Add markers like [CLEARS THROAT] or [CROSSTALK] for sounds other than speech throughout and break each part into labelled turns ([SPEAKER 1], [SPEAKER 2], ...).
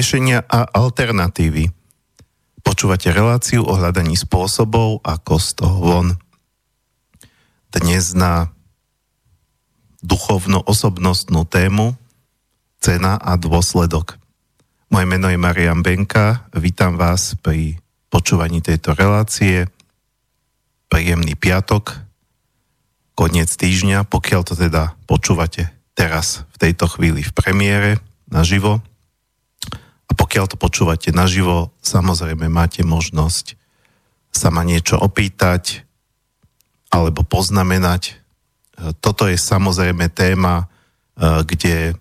[SPEAKER 1] riešenia a alternatívy. Počúvate reláciu o hľadaní spôsobov, ako z toho von. Dnes na duchovno-osobnostnú tému cena a dôsledok. Moje meno je Marian Benka, vítam vás pri počúvaní tejto relácie. Príjemný piatok, koniec týždňa, pokiaľ to teda počúvate teraz v tejto chvíli v premiére naživo. A pokiaľ to počúvate naživo, samozrejme máte možnosť sa ma niečo opýtať alebo poznamenať. Toto je samozrejme téma, e, kde e,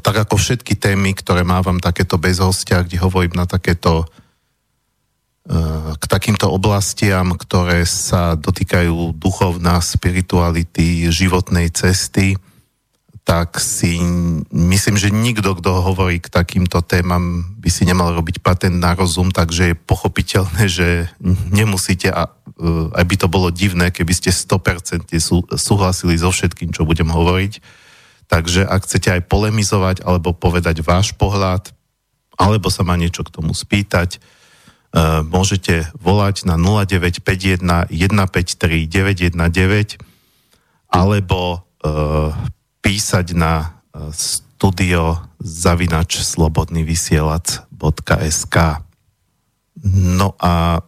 [SPEAKER 1] tak ako všetky témy, ktoré mávam takéto bez hostia, kde hovorím na takéto e, k takýmto oblastiam, ktoré sa dotýkajú duchovná, spirituality, životnej cesty, tak si myslím, že nikto, kto hovorí k takýmto témam, by si nemal robiť patent na rozum, takže je pochopiteľné, [LAUGHS] že nemusíte, a e, aj by to bolo divné, keby ste 100% súhlasili so všetkým, čo budem hovoriť. Takže ak chcete aj polemizovať, alebo povedať váš pohľad, alebo sa ma niečo k tomu spýtať, e, môžete volať na 0951 153 919 alebo e, písať na e, studio zavinač slobodnyvysielac.sk No a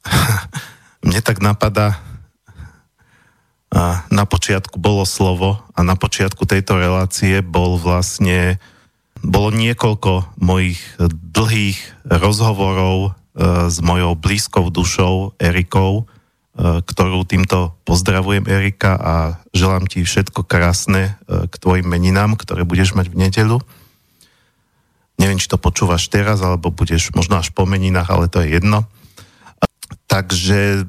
[SPEAKER 1] [LAUGHS] mne tak napadá, na počiatku bolo slovo a na počiatku tejto relácie bol vlastne, bolo niekoľko mojich dlhých rozhovorov e, s mojou blízkou dušou Erikou, E, ktorú týmto pozdravujem Erika a želám ti všetko krásne e, k tvojim meninám, ktoré budeš mať v nedelu. Neviem, či to počúvaš teraz, alebo budeš možno až po meninách, ale to je jedno. Takže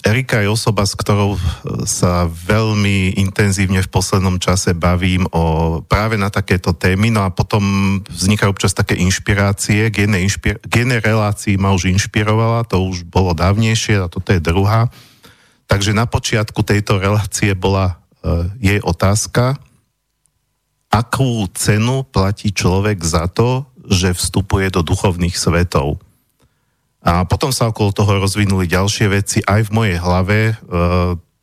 [SPEAKER 1] Erika je osoba, s ktorou e, sa veľmi intenzívne v poslednom čase bavím o práve na takéto témy, no a potom vznikajú občas také inšpirácie. Inšpir, gene relácií ma už inšpirovala, to už bolo dávnejšie a toto je druhá. Takže na počiatku tejto relácie bola uh, jej otázka, akú cenu platí človek za to, že vstupuje do duchovných svetov. A potom sa okolo toho rozvinuli ďalšie veci aj v mojej hlave, e,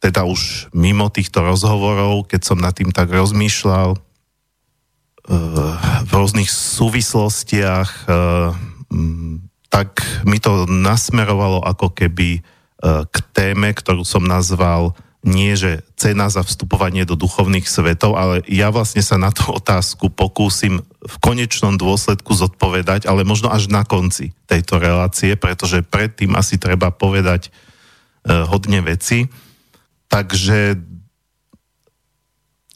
[SPEAKER 1] teda už mimo týchto rozhovorov, keď som nad tým tak rozmýšľal, e, v rôznych súvislostiach, e, tak mi to nasmerovalo ako keby k téme, ktorú som nazval nie že cena za vstupovanie do duchovných svetov, ale ja vlastne sa na tú otázku pokúsim v konečnom dôsledku zodpovedať, ale možno až na konci tejto relácie, pretože predtým asi treba povedať uh, hodne veci. Takže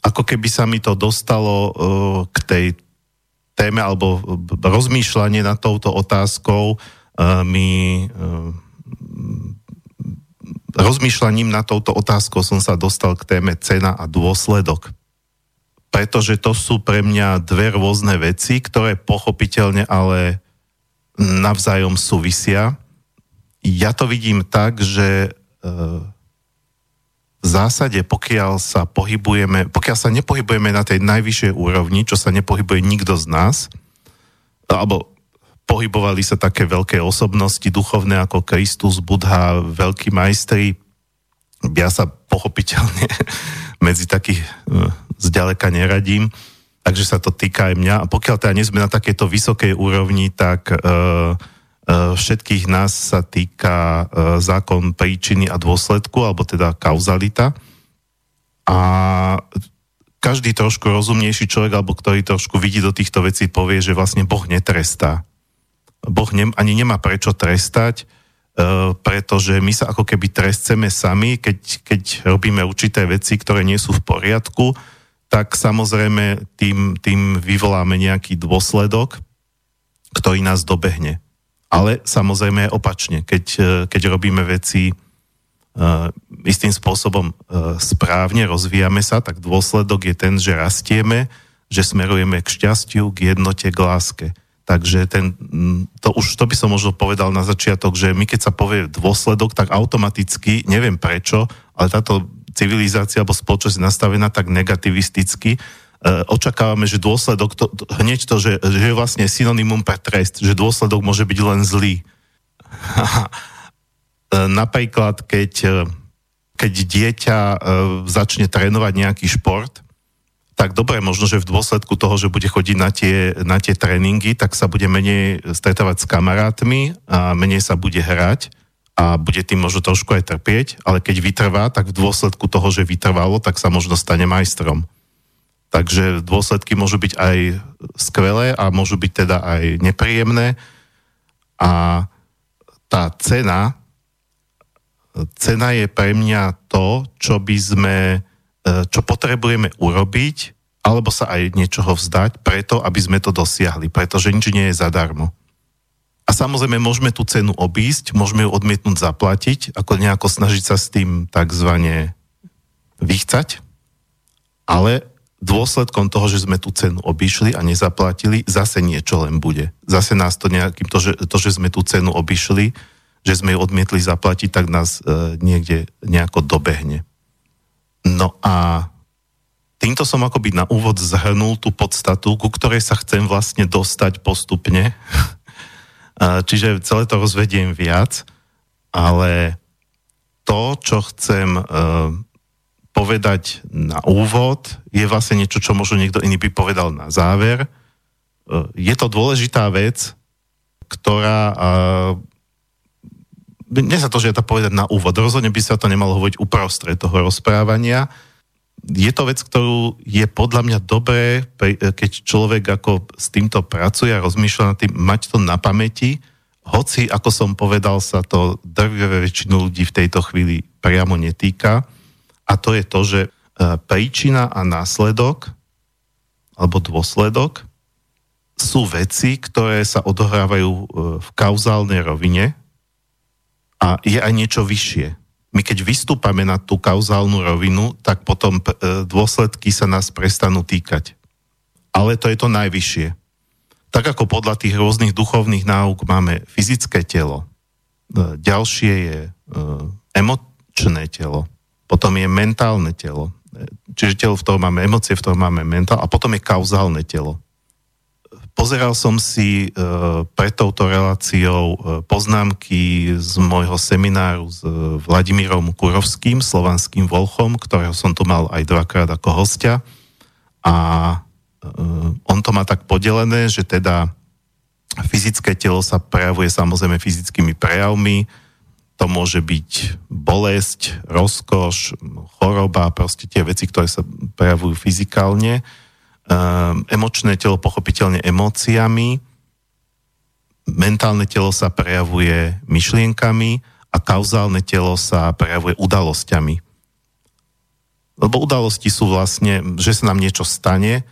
[SPEAKER 1] ako keby sa mi to dostalo uh, k tej téme alebo rozmýšľanie nad touto otázkou uh, mi uh, rozmýšľaním na touto otázkou som sa dostal k téme cena a dôsledok. Pretože to sú pre mňa dve rôzne veci, ktoré pochopiteľne ale navzájom súvisia. Ja to vidím tak, že e, v zásade, pokiaľ sa pohybujeme, pokiaľ sa nepohybujeme na tej najvyššej úrovni, čo sa nepohybuje nikto z nás, alebo pohybovali sa také veľké osobnosti duchovné ako Kristus, Budha, veľkí majstri. Ja sa pochopiteľne [LAUGHS] medzi takých e, zďaleka neradím, takže sa to týka aj mňa. A pokiaľ teda nie sme na takejto vysokej úrovni, tak uh, uh, všetkých nás sa týka uh, zákon príčiny a dôsledku, alebo teda kauzalita. A každý trošku rozumnejší človek, alebo ktorý trošku vidí do týchto vecí, povie, že vlastne Boh netrestá. Boh ne, ani nemá prečo trestať, uh, pretože my sa ako keby trestceme sami, keď, keď robíme určité veci, ktoré nie sú v poriadku, tak samozrejme tým, tým vyvoláme nejaký dôsledok, ktorý nás dobehne. Ale samozrejme opačne, keď, e, keď robíme veci uh, istým spôsobom uh, správne, rozvíjame sa, tak dôsledok je ten, že rastieme, že smerujeme k šťastiu, k jednote, k láske. Takže ten, mm, to už to by som možno povedal na začiatok, že my keď sa povie dôsledok, tak automaticky, neviem prečo, ale táto civilizácia alebo spoločnosť je nastavená tak negativisticky očakávame, že dôsledok, to, hneď to, že, že je vlastne synonymum pre trest, že dôsledok môže byť len zlý. [LAUGHS] Napríklad, keď, keď dieťa začne trénovať nejaký šport, tak dobre, možno, že v dôsledku toho, že bude chodiť na tie, na tie tréningy, tak sa bude menej stretávať s kamarátmi a menej sa bude hrať a bude tým možno trošku aj trpieť, ale keď vytrvá, tak v dôsledku toho, že vytrvalo, tak sa možno stane majstrom. Takže dôsledky môžu byť aj skvelé a môžu byť teda aj nepríjemné. A tá cena, cena je pre mňa to, čo by sme čo potrebujeme urobiť, alebo sa aj niečoho vzdať, preto, aby sme to dosiahli, pretože nič nie je zadarmo. A samozrejme môžeme tú cenu obísť, môžeme ju odmietnúť zaplatiť, ako nejako snažiť sa s tým takzvané vychcať, ale dôsledkom toho, že sme tú cenu obišli a nezaplatili, zase niečo len bude. Zase nás to nejakým, to, že, to, že sme tú cenu obišli, že sme ju odmietli zaplatiť, tak nás e, niekde nejako dobehne. No a týmto som akoby na úvod zhrnul tú podstatu, ku ktorej sa chcem vlastne dostať postupne. [LAUGHS] Čiže celé to rozvediem viac, ale to, čo chcem e, povedať na úvod, je vlastne niečo, čo možno niekto iný by povedal na záver. E, je to dôležitá vec, ktorá mne sa to žiada povedať na úvod. Rozhodne by sa to nemalo hovoriť uprostred toho rozprávania. Je to vec, ktorú je podľa mňa dobré, keď človek ako s týmto pracuje a rozmýšľa nad tým, mať to na pamäti, hoci, ako som povedal, sa to drvivé väčšinu ľudí v tejto chvíli priamo netýka. A to je to, že e, príčina a následok alebo dôsledok sú veci, ktoré sa odohrávajú e, v kauzálnej rovine, a je aj niečo vyššie. My keď vystúpame na tú kauzálnu rovinu, tak potom e, dôsledky sa nás prestanú týkať. Ale to je to najvyššie. Tak ako podľa tých rôznych duchovných náuk máme fyzické telo, e, ďalšie je e, emočné telo, potom je mentálne telo, čiže telo, v ktorom máme emócie, v ktorom máme mentál, a potom je kauzálne telo pozeral som si uh, pred touto reláciou uh, poznámky z môjho semináru s uh, Vladimírom Kurovským, slovanským volchom, ktorého som tu mal aj dvakrát ako hostia. A on to má tak podelené, že teda fyzické telo sa prejavuje samozrejme fyzickými prejavmi, to môže byť bolesť, rozkoš, choroba, proste tie veci, ktoré sa prejavujú fyzikálne emočné telo pochopiteľne emóciami, mentálne telo sa prejavuje myšlienkami a kauzálne telo sa prejavuje udalosťami. Lebo udalosti sú vlastne, že sa nám niečo stane,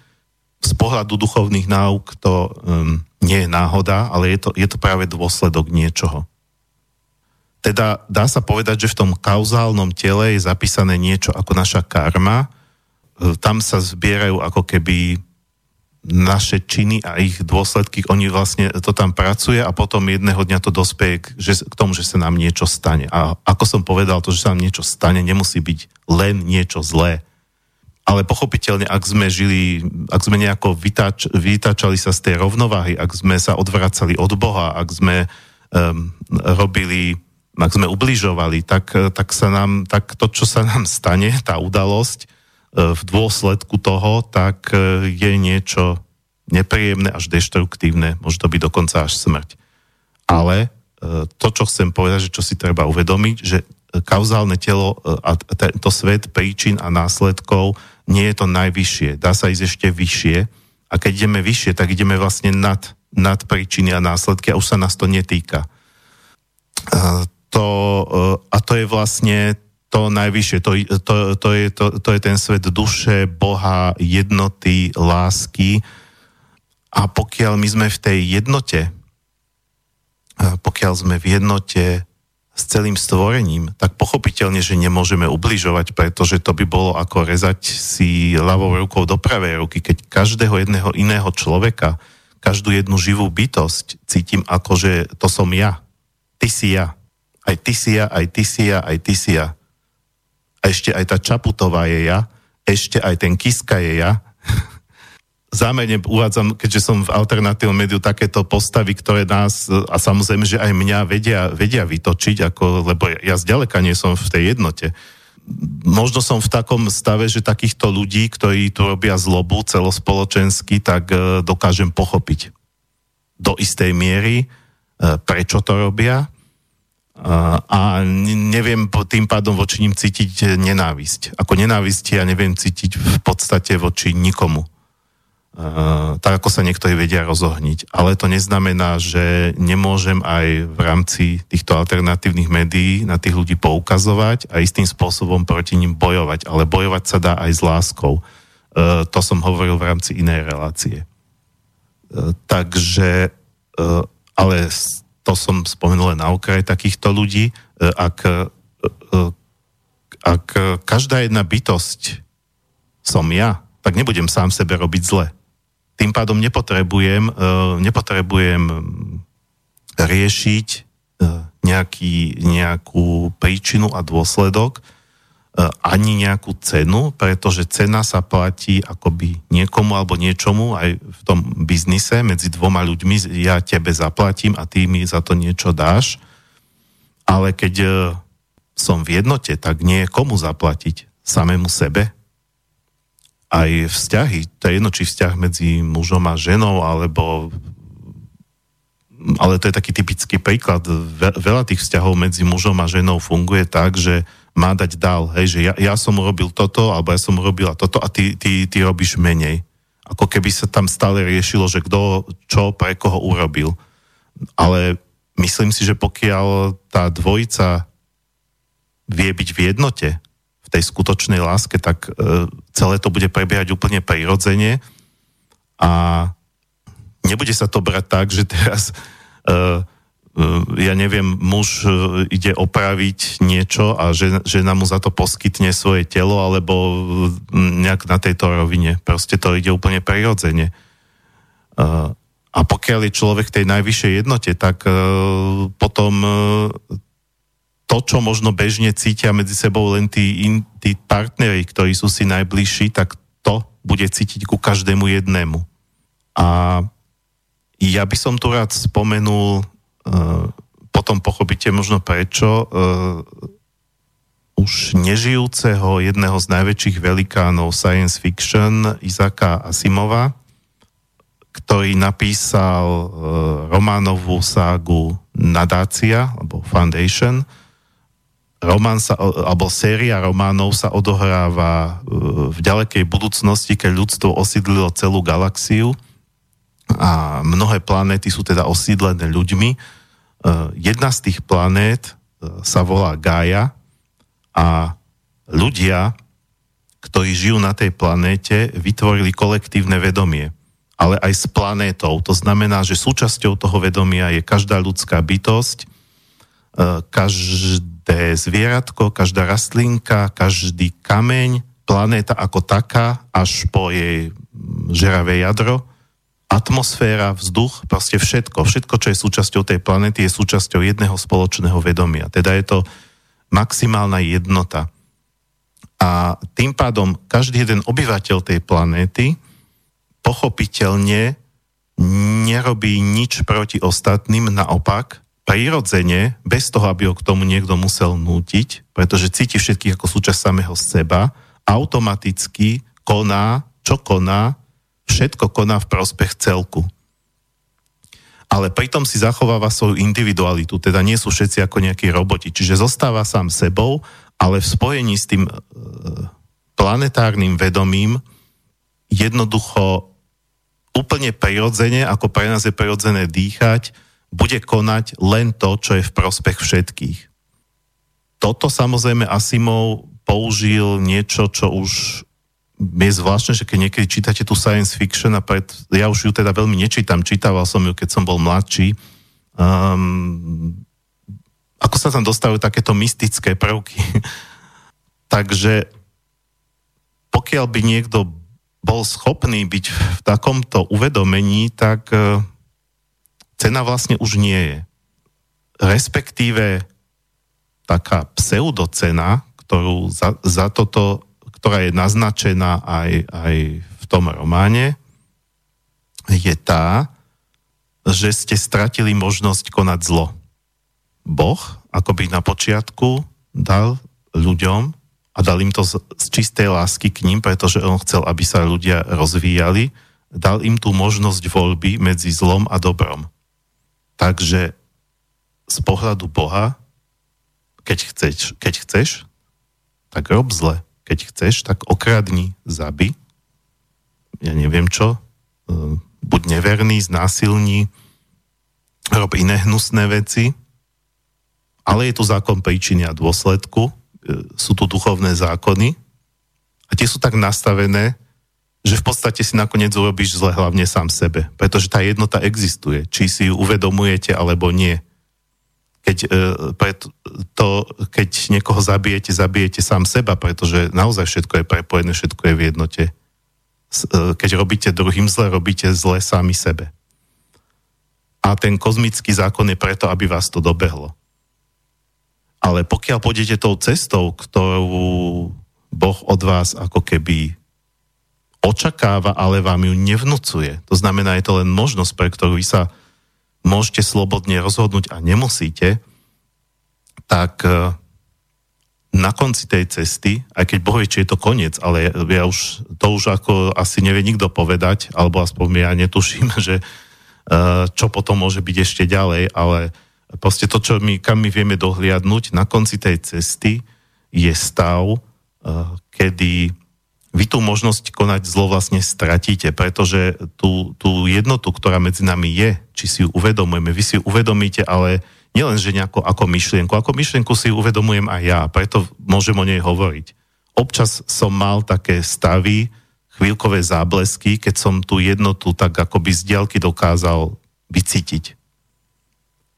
[SPEAKER 1] z pohľadu duchovných náuk to um, nie je náhoda, ale je to, je to práve dôsledok niečoho. Teda dá sa povedať, že v tom kauzálnom tele je zapísané niečo ako naša karma, tam sa zbierajú ako keby naše činy a ich dôsledky, oni vlastne to tam pracuje a potom jedného dňa to dospeje k, že, k tomu, že sa nám niečo stane. A ako som povedal, to, že sa nám niečo stane, nemusí byť len niečo zlé. Ale pochopiteľne, ak sme žili, ak sme nejako vytáč, vytáčali sa z tej rovnováhy, ak sme sa odvracali od Boha, ak sme um, robili, ak sme ubližovali, tak, tak, sa nám, tak to, čo sa nám stane, tá udalosť, v dôsledku toho, tak e, je niečo nepríjemné až deštruktívne, môže to byť dokonca až smrť. Ale e, to, čo chcem povedať, že čo si treba uvedomiť, že kauzálne telo a tento svet príčin a následkov nie je to najvyššie. Dá sa ísť ešte vyššie a keď ideme vyššie, tak ideme vlastne nad, nad príčiny a následky a už sa nás to netýka. To, a to je vlastne to najvyššie, to, to, to, je, to, to je ten svet duše, Boha, jednoty, lásky. A pokiaľ my sme v tej jednote, pokiaľ sme v jednote s celým stvorením, tak pochopiteľne, že nemôžeme ubližovať, pretože to by bolo ako rezať si ľavou rukou do pravej ruky, keď každého jedného iného človeka, každú jednu živú bytosť cítim ako, že to som ja. Ty si ja. Aj ty si ja, aj ty si ja, aj ty si ja ešte aj tá Čaputová je ja, ešte aj ten Kiska je ja, [LAUGHS] zámerne uvádzam, keďže som v alternatívnom médiu, takéto postavy, ktoré nás, a samozrejme, že aj mňa vedia, vedia vytočiť, ako, lebo ja zďaleka nie som v tej jednote. Možno som v takom stave, že takýchto ľudí, ktorí tu robia zlobu celospoločensky, tak e, dokážem pochopiť do istej miery, e, prečo to robia a neviem tým pádom voči ním cítiť nenávisť. Ako nenávisť ja neviem cítiť v podstate voči nikomu. Uh, tak ako sa niektorí vedia rozohniť. Ale to neznamená, že nemôžem aj v rámci týchto alternatívnych médií na tých ľudí poukazovať a istým spôsobom proti ním bojovať. Ale bojovať sa dá aj s láskou. Uh, to som hovoril v rámci inej relácie. Uh, takže, ale to som spomenul len na okraj takýchto ľudí, ak, ak každá jedna bytosť som ja, tak nebudem sám sebe robiť zle. Tým pádom nepotrebujem, e, nepotrebujem riešiť e, nejaký, nejakú príčinu a dôsledok, e, ani nejakú cenu, pretože cena sa platí akoby niekomu alebo niečomu aj v tom biznise medzi dvoma ľuďmi. Ja tebe zaplatím a ty mi za to niečo dáš. Ale keď som v jednote, tak nie je komu zaplatiť. Samému sebe? aj vzťahy, to je jedno, či vzťah medzi mužom a ženou, alebo ale to je taký typický príklad. Veľa tých vzťahov medzi mužom a ženou funguje tak, že má dať dál, hej, že ja, ja som urobil toto, alebo ja som urobila toto a ty, ty, ty robíš menej. Ako keby sa tam stále riešilo, že kto čo pre koho urobil. Ale myslím si, že pokiaľ tá dvojica vie byť v jednote, v tej skutočnej láske, tak e, celé to bude prebiehať úplne prirodzene a nebude sa to brať tak, že teraz e, ja neviem, muž ide opraviť niečo a žena mu za to poskytne svoje telo alebo nejak na tejto rovine. Proste to ide úplne prirodzene. A pokiaľ je človek v tej najvyššej jednote, tak potom to, čo možno bežne cítia medzi sebou len tí, in, tí partneri, ktorí sú si najbližší, tak to bude cítiť ku každému jednému. A ja by som tu rád spomenul, potom pochopíte možno prečo, uh, už nežijúceho jedného z najväčších velikánov science fiction, Izaka Asimova, ktorý napísal uh, románovú ságu Nadácia, alebo Foundation, román sa, alebo séria románov sa odohráva e, v ďalekej budúcnosti, keď ľudstvo osídlilo celú galaxiu a mnohé planéty sú teda osídlené ľuďmi. E, jedna z tých planét e, sa volá Gaia a ľudia, ktorí žijú na tej planéte, vytvorili kolektívne vedomie ale aj s planétou. To znamená, že súčasťou toho vedomia je každá ľudská bytosť, každý každé zvieratko, každá rastlinka, každý kameň, planéta ako taká, až po jej žeravé jadro, atmosféra, vzduch, proste všetko. Všetko, čo je súčasťou tej planéty, je súčasťou jedného spoločného vedomia. Teda je to maximálna jednota. A tým pádom každý jeden obyvateľ tej planéty pochopiteľne nerobí nič proti ostatným, naopak prirodzene, bez toho, aby ho k tomu niekto musel nútiť, pretože cíti všetkých ako súčasť samého seba, automaticky koná, čo koná, všetko koná v prospech celku. Ale pritom si zachováva svoju individualitu, teda nie sú všetci ako nejakí roboti, čiže zostáva sám sebou, ale v spojení s tým e, planetárnym vedomím jednoducho úplne prirodzene, ako pre nás je prirodzené dýchať, bude konať len to, čo je v prospech všetkých. Toto samozrejme Asimov použil niečo, čo už je zvláštne, že keď niekedy čítate tú science fiction a pred, ja už ju teda veľmi nečítam, čítaval som ju, keď som bol mladší, um, ako sa tam dostávajú takéto mystické prvky. [LAUGHS] Takže pokiaľ by niekto bol schopný byť v takomto uvedomení, tak uh, cena vlastne už nie je. Respektíve taká pseudocena, ktorú za, za toto, ktorá je naznačená aj, aj v tom románe, je tá, že ste stratili možnosť konať zlo. Boh akoby na počiatku dal ľuďom a dal im to z, z čistej lásky k ním, pretože on chcel, aby sa ľudia rozvíjali, dal im tú možnosť voľby medzi zlom a dobrom. Takže z pohľadu Boha, keď chceš, keď chceš tak rob zle. Keď chceš, tak okradni, zabi. Ja neviem čo. E, buď neverný, znásilní, rob iné hnusné veci. Ale je tu zákon príčiny a dôsledku. E, sú tu duchovné zákony. A tie sú tak nastavené, že v podstate si nakoniec urobíš zle hlavne sám sebe. Pretože tá jednota existuje. Či si ju uvedomujete, alebo nie keď, e, to, keď niekoho zabijete, zabijete sám seba, pretože naozaj všetko je prepojené, všetko je v jednote. E, keď robíte druhým zle, robíte zle sami sebe. A ten kozmický zákon je preto, aby vás to dobehlo. Ale pokiaľ pôjdete tou cestou, ktorú Boh od vás ako keby očakáva, ale vám ju nevnúcuje. To znamená, je to len možnosť, pre ktorú vy sa môžete slobodne rozhodnúť a nemusíte, tak e, na konci tej cesty, aj keď Boh vie, či je to koniec, ale ja už, to už ako asi nevie nikto povedať, alebo aspoň ja netuším, [LAUGHS] že e, čo potom môže byť ešte ďalej, ale proste to, čo my, kam my vieme dohliadnúť na konci tej cesty, je stav, e, kedy vy tú možnosť konať zlo vlastne stratíte, pretože tú, tú jednotu, ktorá medzi nami je, či si ju uvedomujeme, vy si ju uvedomíte, ale nielen, že nejako ako myšlienku, ako myšlienku si ju uvedomujem aj ja, preto môžem o nej hovoriť. Občas som mal také stavy, chvíľkové záblesky, keď som tú jednotu tak akoby z diaľky dokázal vycítiť.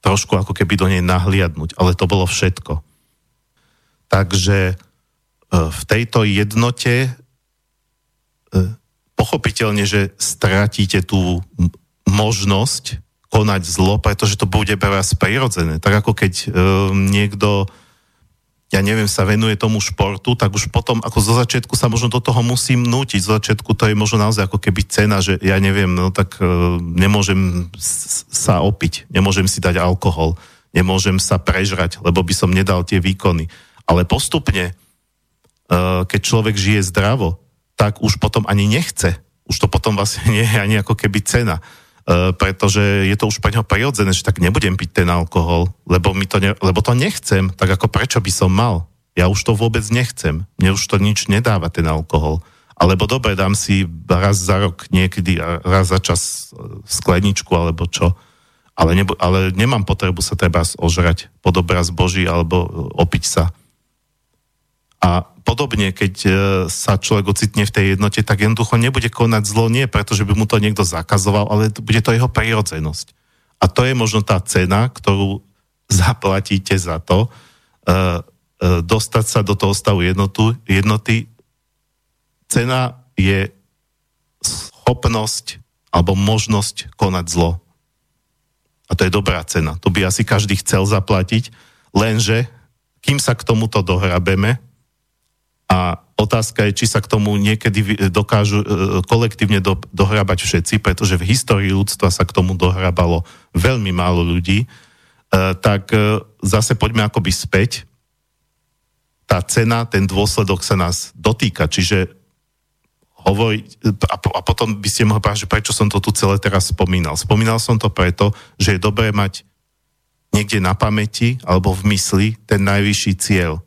[SPEAKER 1] Trošku ako keby do nej nahliadnúť, ale to bolo všetko. Takže e, v tejto jednote pochopiteľne, že stratíte tú možnosť konať zlo, pretože to bude pre vás prirodzené. Tak ako keď e, niekto, ja neviem, sa venuje tomu športu, tak už potom, ako zo začiatku sa možno do toho musím nútiť. Zo začiatku to je možno naozaj ako keby cena, že ja neviem, no tak e, nemôžem sa opiť, nemôžem si dať alkohol, nemôžem sa prežrať, lebo by som nedal tie výkony. Ale postupne, e, keď človek žije zdravo, tak už potom ani nechce. Už to potom vlastne nie je ani ako keby cena. Uh, pretože je to už pre neho prirodzené, že tak nebudem piť ten alkohol, lebo, mi to ne, lebo to nechcem, tak ako prečo by som mal? Ja už to vôbec nechcem. Mne už to nič nedáva, ten alkohol. Alebo dobre, dám si raz za rok niekedy, raz za čas e, skleničku, alebo čo. Ale, nebo, ale nemám potrebu sa treba ožrať pod obraz Boží, alebo opiť sa. A podobne, keď e, sa človek ocitne v tej jednote, tak jednoducho nebude konať zlo nie preto, že by mu to niekto zakazoval, ale bude to jeho prírodzenosť. A to je možno tá cena, ktorú zaplatíte za to, e, e, dostať sa do toho stavu jednotu, jednoty. Cena je schopnosť alebo možnosť konať zlo. A to je dobrá cena. To by asi každý chcel zaplatiť, lenže kým sa k tomuto dohrabeme, a otázka je, či sa k tomu niekedy dokážu e, kolektívne do, dohrabať všetci, pretože v histórii ľudstva sa k tomu dohrabalo veľmi málo ľudí. E, tak e, zase poďme akoby späť. Tá cena, ten dôsledok sa nás dotýka, čiže hovoriť, a, a potom by ste mohli povedať, prečo som to tu celé teraz spomínal. Spomínal som to preto, že je dobré mať niekde na pamäti alebo v mysli ten najvyšší cieľ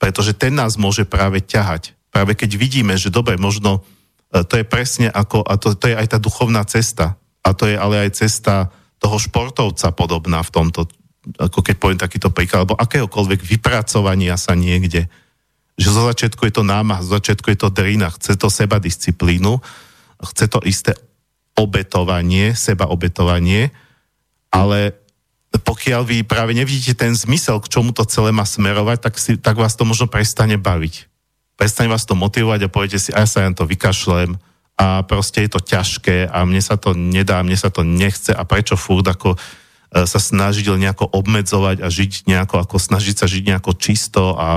[SPEAKER 1] pretože ten nás môže práve ťahať. Práve keď vidíme, že dobre, možno e, to je presne ako, a to, to je aj tá duchovná cesta, a to je ale aj cesta toho športovca podobná v tomto, ako keď poviem takýto príklad, alebo akéhokoľvek vypracovania sa niekde. Že zo začiatku je to námah, zo začiatku je to drina, chce to seba disciplínu, chce to isté obetovanie, seba obetovanie, ale pokiaľ vy práve nevidíte ten zmysel, k čomu to celé má smerovať, tak, si, tak vás to možno prestane baviť. Prestane vás to motivovať a poviete si, aj sa ja to vykašlem a proste je to ťažké a mne sa to nedá, mne sa to nechce a prečo furt ako e, sa snažiť nejako obmedzovať a žiť nejako, ako snažiť sa žiť nejako čisto a, a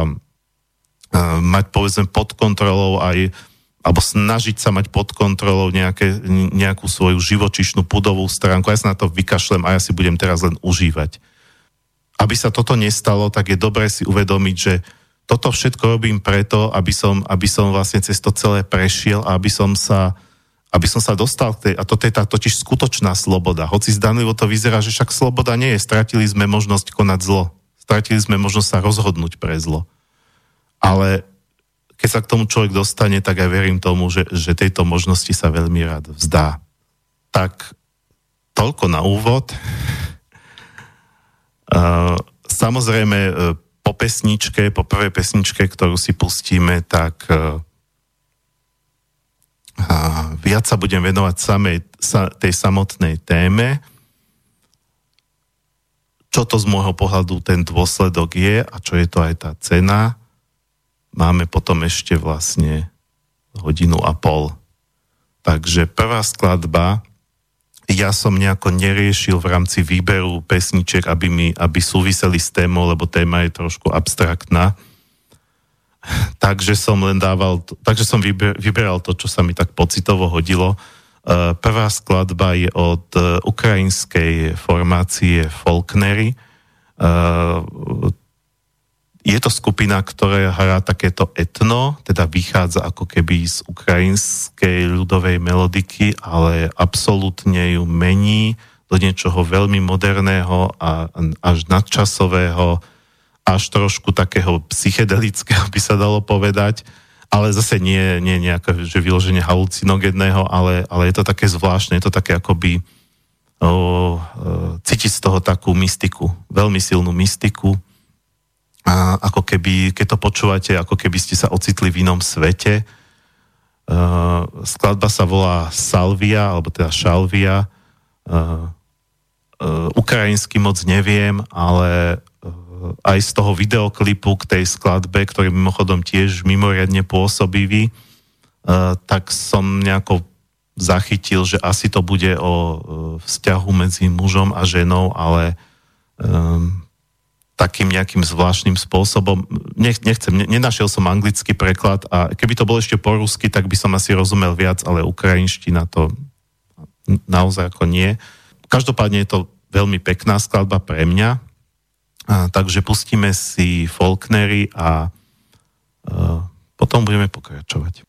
[SPEAKER 1] mať povedzme pod kontrolou aj alebo snažiť sa mať pod kontrolou nejaké, nejakú svoju živočišnú pudovú stránku. Ja sa na to vykašlem a ja si budem teraz len užívať. Aby sa toto nestalo, tak je dobré si uvedomiť, že toto všetko robím preto, aby som, aby som vlastne cez to celé prešiel a aby som sa, aby som sa dostal k tej, a toto je tá totiž skutočná sloboda. Hoci zdanlivo to vyzerá, že však sloboda nie je, stratili sme možnosť konať zlo. Stratili sme možnosť sa rozhodnúť pre zlo. Ale keď sa k tomu človek dostane, tak aj verím tomu, že, že tejto možnosti sa veľmi rád vzdá. Tak toľko na úvod. Uh, [LAUGHS] samozrejme, uh, po pesničke, po prvej pesničke, ktorú si pustíme, tak uh, viac sa budem venovať samej, sa, tej samotnej téme, čo to z môjho pohľadu ten dôsledok je a čo je to aj tá cena máme potom ešte vlastne hodinu a pol. Takže prvá skladba, ja som nejako neriešil v rámci výberu pesniček, aby, mi, aby súviseli s témou, lebo téma je trošku abstraktná. Takže som len dával, takže som vyber, vyberal to, čo sa mi tak pocitovo hodilo. Uh, prvá skladba je od uh, ukrajinskej formácie Folknery. Je to skupina, ktorá hrá takéto etno, teda vychádza ako keby z ukrajinskej ľudovej melodiky, ale absolútne ju mení do niečoho veľmi moderného a až nadčasového, až trošku takého psychedelického [LAUGHS] by sa dalo povedať, ale zase nie, nie nejaké, že vyloženie halucinogedného, ale, ale je to také zvláštne, je to také akoby o, o, cítiť z toho takú mystiku, veľmi silnú mystiku, a ako keby, keď to počúvate, ako keby ste sa ocitli v inom svete. Uh, skladba sa volá Salvia, alebo teda Šalvia. Uh, uh, ukrajinsky moc neviem, ale uh, aj z toho videoklipu k tej skladbe, ktorý mimochodom tiež mimoriadne pôsobivý, uh, tak som nejako zachytil, že asi to bude o uh, vzťahu medzi mužom a ženou, ale um, takým nejakým zvláštnym spôsobom. Nech, nechcem, ne, nenašiel som anglický preklad a keby to bol ešte po rusky, tak by som asi rozumel viac, ale ukrajinština to naozaj ako nie. Každopádne je to veľmi pekná skladba pre mňa, a, takže pustíme si Faulknery a, a potom budeme pokračovať.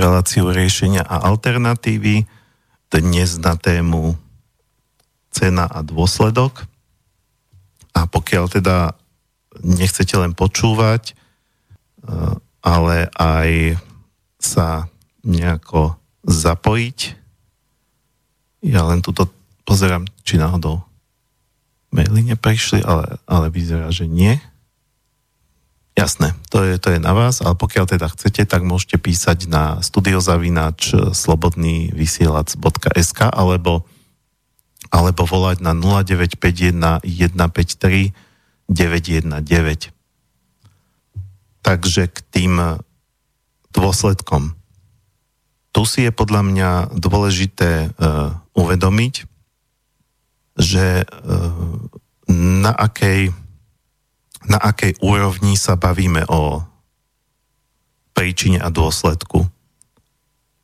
[SPEAKER 1] reláciu riešenia a alternatívy. Dnes na tému cena a dôsledok. A pokiaľ teda nechcete len počúvať, eh, ale aj sa nejako zapojiť, ja len tuto pozerám, či náhodou maily neprišli, ale, ale vyzerá, že nie. Jasné, to je, to je na vás, ale pokiaľ teda chcete, tak môžete písať na studiozavinač slobodnývysielac.sk alebo, alebo volať na 0951 153 919. Takže k tým dôsledkom. Tu si je podľa mňa dôležité uh, uvedomiť, že uh, na akej na akej úrovni sa bavíme o príčine a dôsledku.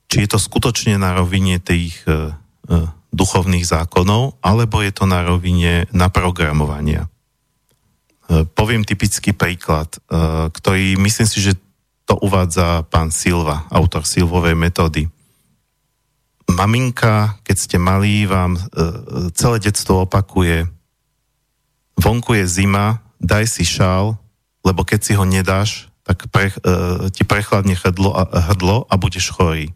[SPEAKER 1] Či je to skutočne na rovine tých e, e, duchovných zákonov, alebo je to na rovine naprogramovania. E, poviem typický príklad, e, ktorý myslím si, že to uvádza pán Silva, autor Silvovej metódy. Maminka, keď ste malí, vám e, celé detstvo opakuje, vonku je zima, daj si šál, lebo keď si ho nedáš, tak pre, uh, ti prechladne hrdlo a, hrdlo a budeš chorý.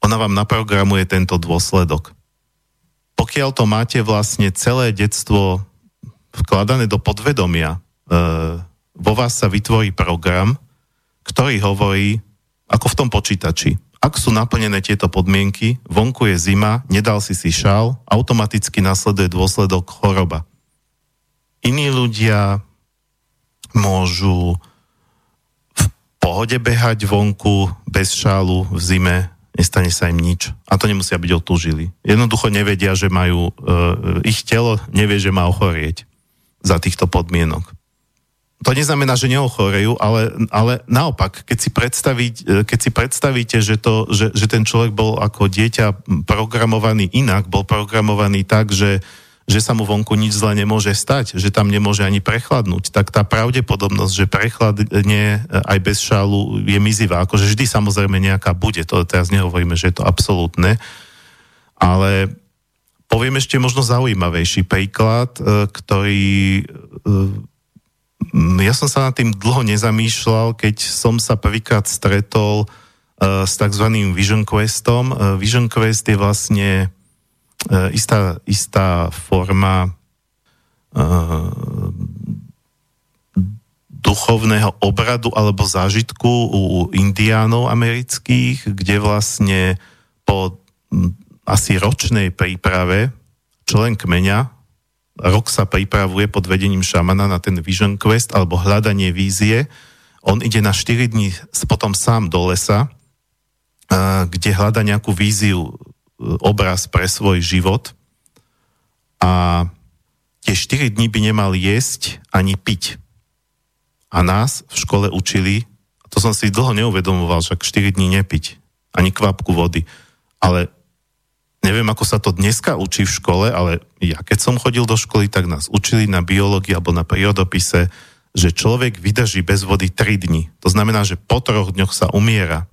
[SPEAKER 1] Ona vám naprogramuje tento dôsledok. Pokiaľ to máte vlastne celé detstvo vkladané do podvedomia, uh, vo vás sa vytvorí program, ktorý hovorí, ako v tom počítači, ak sú naplnené tieto podmienky, vonku je zima, nedal si si šál, automaticky nasleduje dôsledok choroba. Iní ľudia môžu v pohode behať vonku bez šálu v zime, nestane sa im nič. A to nemusia byť otúžili. Jednoducho nevedia, že majú, uh, ich telo nevie, že má ochorieť za týchto podmienok. To neznamená, že neochorejú, ale, ale naopak, keď si, predstaviť, e, keď si predstavíte, že, to, že, že ten človek bol ako dieťa programovaný inak, bol programovaný tak, že že sa mu vonku nič zle nemôže stať, že tam nemôže ani prechladnúť, tak tá pravdepodobnosť, že prechladne aj bez šálu je mizivá. Akože vždy samozrejme nejaká bude, to teraz nehovoríme, že je to absolútne, ale poviem ešte možno zaujímavejší príklad, e, ktorý e, ja som sa nad tým dlho nezamýšľal, keď som sa prvýkrát stretol e, s tzv. Vision Questom. Vision Quest je vlastne E, istá, istá forma uh, duchovného obradu alebo zážitku u indiánov amerických, kde vlastne po asi ročnej príprave člen kmeňa rok sa pripravuje pod vedením šamana na ten Vision Quest alebo hľadanie vízie. On ide na 4 dní potom sám do lesa, kde hľada nejakú víziu obraz pre svoj život a tie 4 dní by nemal jesť ani piť. A nás v škole učili, to som si dlho neuvedomoval, že 4 dní nepiť, ani kvapku vody. Ale neviem, ako sa to dneska učí v škole, ale ja keď som chodil do školy, tak nás učili na biológii alebo na prírodopise, že človek vydrží bez vody 3 dní. To znamená, že po troch dňoch sa umiera.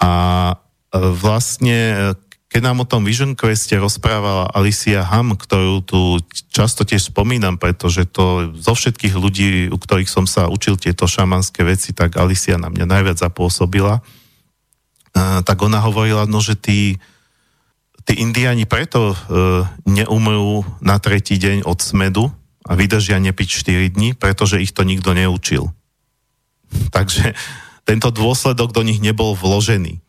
[SPEAKER 1] A e, vlastne keď nám o tom Vision Queste rozprávala Alicia Ham, ktorú tu často tiež spomínam, pretože to zo všetkých ľudí, u ktorých som sa učil tieto šamanské veci, tak Alicia na mňa najviac zapôsobila. Tak ona hovorila, no, že tí, tí indiani preto uh, neumrú na tretí deň od smedu a vydržia nepiť 4 dní, pretože ich to nikto neučil. [LAUGHS] Takže tento dôsledok do nich nebol vložený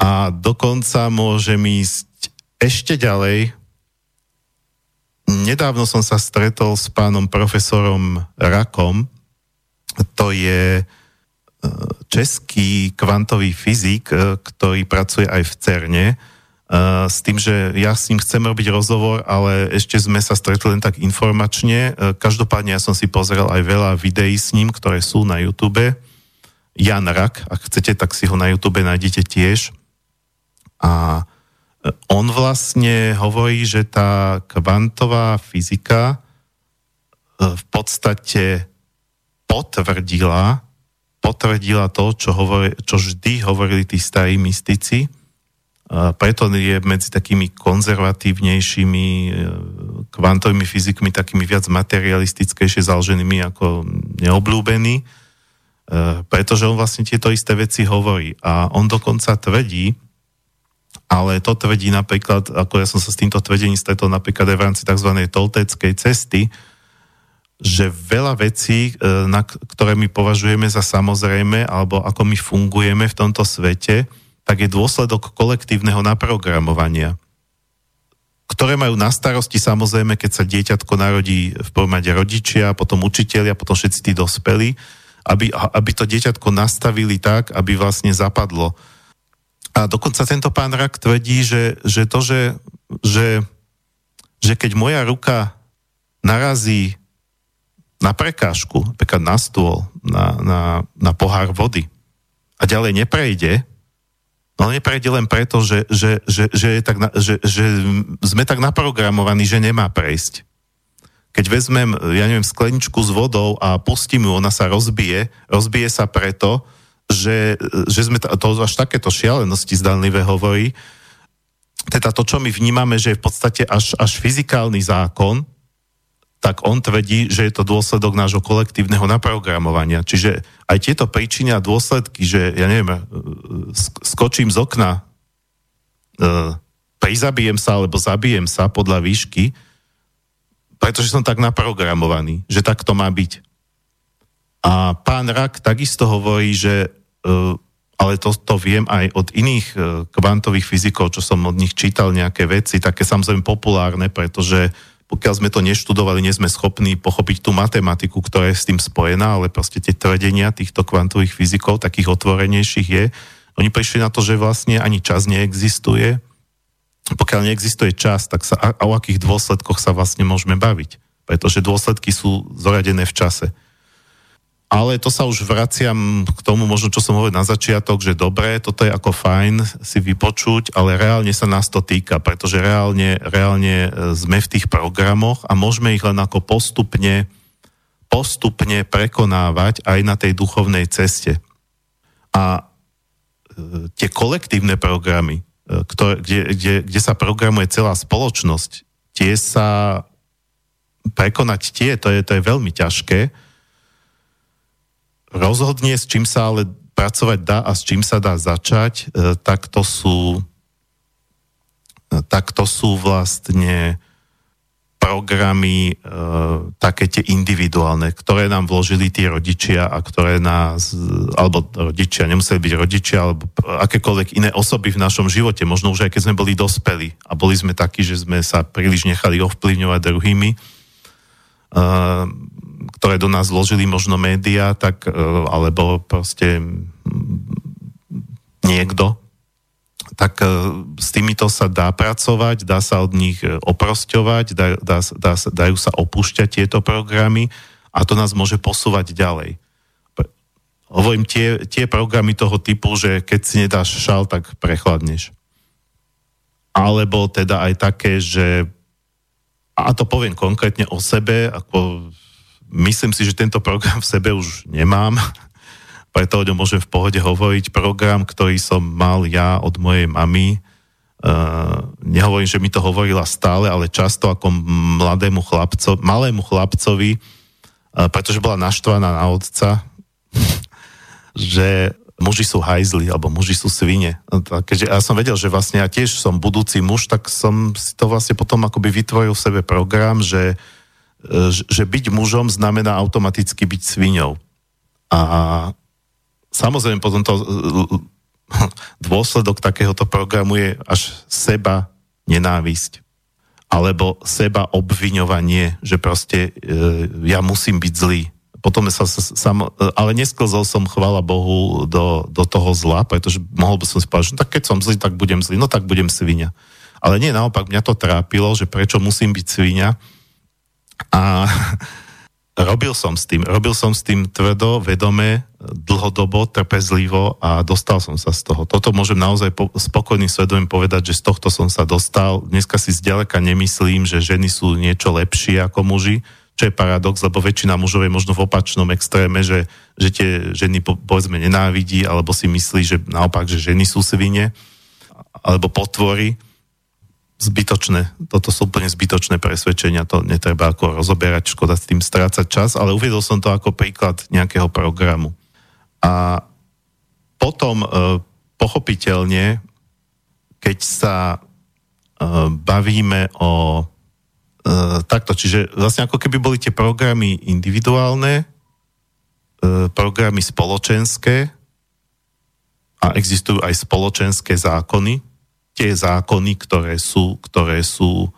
[SPEAKER 1] a dokonca môžem ísť ešte ďalej. Nedávno som sa stretol s pánom profesorom Rakom. To je e, český kvantový fyzik, ktorý pracuje aj v CERNE, s tým, že ja s ním chcem robiť rozhovor, ale ešte sme sa stretli len tak informačne. Každopádne ja som si pozrel aj veľa videí s ním, ktoré sú na YouTube. Jan Rak, ak chcete, tak si ho na YouTube nájdete tiež. A on vlastne hovorí, že tá kvantová fyzika v podstate potvrdila, potvrdila to, čo, hovori, čo vždy hovorili tí starí mystici, preto je medzi takými konzervatívnejšími e, kvantovými fyzikmi, takými viac materialistickejšie založenými ako neobľúbení, e, pretože on vlastne tieto isté veci hovorí. A on dokonca tvrdí, ale to tvrdí napríklad, ako ja som sa s týmto tvrdením stretol napríklad aj v rámci tzv. tolteckej cesty, že veľa vecí, e, na ktoré my považujeme za samozrejme, alebo ako my fungujeme v tomto svete, tak je dôsledok kolektívneho naprogramovania, ktoré majú na starosti samozrejme, keď sa dieťatko narodí v pomade rodičia, potom učitelia, potom všetci tí dospelí, aby, aby to dieťatko nastavili tak, aby vlastne zapadlo. A dokonca tento pán Rak tvrdí, že, že to, že, že, že keď moja ruka narazí na prekážku, napríklad na stôl, na, na, na pohár vody a ďalej neprejde, No neprejde len preto, že, že, že, že, je tak na, že, že sme tak naprogramovaní, že nemá prejsť. Keď vezmem, ja neviem, skleničku s vodou a pustím ju, ona sa rozbije, rozbije sa preto, že, že sme, to až takéto šialenosti zdanlivé hovorí, teda to, čo my vnímame, že je v podstate až, až fyzikálny zákon, tak on tvrdí, že je to dôsledok nášho kolektívneho naprogramovania. Čiže aj tieto príčiny a dôsledky, že ja neviem, e, skočím z okna, e, prizabijem sa alebo zabijem sa podľa výšky, pretože som tak naprogramovaný, že tak to má byť. A pán Rak takisto hovorí, že ale to, to viem aj od iných kvantových fyzikov, čo som od nich čítal nejaké veci, také samozrejme populárne, pretože pokiaľ sme to neštudovali, nie sme schopní pochopiť tú matematiku, ktorá je s tým spojená, ale proste tie tvrdenia týchto kvantových fyzikov, takých otvorenejších je, oni prišli na to, že vlastne ani čas neexistuje. Pokiaľ neexistuje čas, tak sa, a, a o akých dôsledkoch sa vlastne môžeme baviť. Pretože dôsledky sú zoradené v čase. Ale to sa už vraciam k tomu, možno čo som hovoril na začiatok, že dobre, toto je ako fajn si vypočuť, ale reálne sa nás to týka, pretože reálne, reálne e, sme v tých programoch a môžeme ich len ako postupne, postupne prekonávať aj na tej duchovnej ceste. A e, tie kolektívne programy, e, ktoré, kde, kde, kde sa programuje celá spoločnosť, tie sa prekonať tie, to je, to je veľmi ťažké, rozhodne, s čím sa ale pracovať dá a s čím sa dá začať, e, tak to sú e, tak to sú vlastne programy e, také tie individuálne, ktoré nám vložili tí rodičia a ktoré nás, alebo rodičia, nemuseli byť rodičia, alebo akékoľvek iné osoby v našom živote, možno už aj keď sme boli dospeli a boli sme takí, že sme sa príliš nechali ovplyvňovať druhými, ktoré do nás zložili možno média, tak, e, alebo proste niekto, tak e, s týmito sa dá pracovať, dá sa od nich e, oprosťovať, dá, dá, dá, dajú sa opúšťať tieto programy a to nás môže posúvať ďalej. Hovorím tie, tie programy toho typu, že keď si nedáš šal, tak prechladneš. Alebo teda aj také, že a to poviem konkrétne o sebe, ako Myslím si, že tento program v sebe už nemám, [LAUGHS] preto o ňom môžem v pohode hovoriť. Program, ktorý som mal ja od mojej mamy, Uh, nehovorím, že mi to hovorila stále, ale často ako mladému chlapcovi, malému chlapcovi, uh, pretože bola naštvaná na otca, [LAUGHS] že muži sú hajzli, alebo muži sú svine. Keďže ja som vedel, že vlastne ja tiež som budúci muž, tak som si to vlastne potom akoby vytvoril v sebe program, že uh, že byť mužom znamená automaticky byť sviňou. A samozrejme potom to [LAUGHS] dôsledok takéhoto programu je až seba nenávisť. Alebo seba obviňovanie, že proste e, ja musím byť zlý, potom sa, sam, ale nesklzol som, chvála Bohu, do, do toho zla, pretože mohol by som si povedať, že no tak keď som zlý, tak budem zlý, no tak budem svinia. Ale nie, naopak, mňa to trápilo, že prečo musím byť svinia. A [LAUGHS] robil som s tým, robil som s tým tvrdo, vedome, dlhodobo, trpezlivo a dostal som sa z toho. Toto môžem naozaj po, spokojným svedomím povedať, že z tohto som sa dostal. Dneska si zďaleka nemyslím, že ženy sú niečo lepšie ako muži, čo je paradox, lebo väčšina mužov je možno v opačnom extréme, že, že tie ženy po, povedzme nenávidí, alebo si myslí, že naopak, že ženy sú svine, alebo potvory zbytočné, toto sú úplne zbytočné presvedčenia, to netreba ako rozoberať, škoda s tým strácať čas, ale uviedol som to ako príklad nejakého programu. A potom e, pochopiteľne, keď sa e, bavíme o e, takto, čiže vlastne ako keby boli tie programy individuálne, programy spoločenské a existujú aj spoločenské zákony, tie zákony, ktoré sú, ktoré sú e,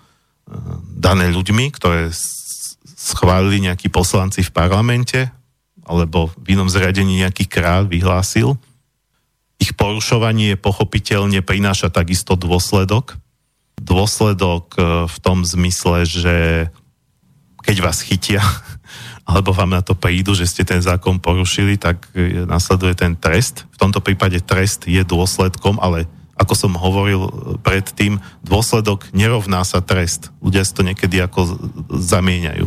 [SPEAKER 1] dané ľuďmi, ktoré schválili nejakí poslanci v parlamente, alebo v inom zriadení nejaký kráľ vyhlásil. Ich porušovanie pochopiteľne prináša takisto dôsledok. Dôsledok e, v tom zmysle, že keď vás chytia, [LAUGHS] alebo vám na to prídu, že ste ten zákon porušili, tak e, nasleduje ten trest. V tomto prípade trest je dôsledkom, ale ako som hovoril predtým, dôsledok nerovná sa trest. Ľudia si to niekedy ako zamieňajú.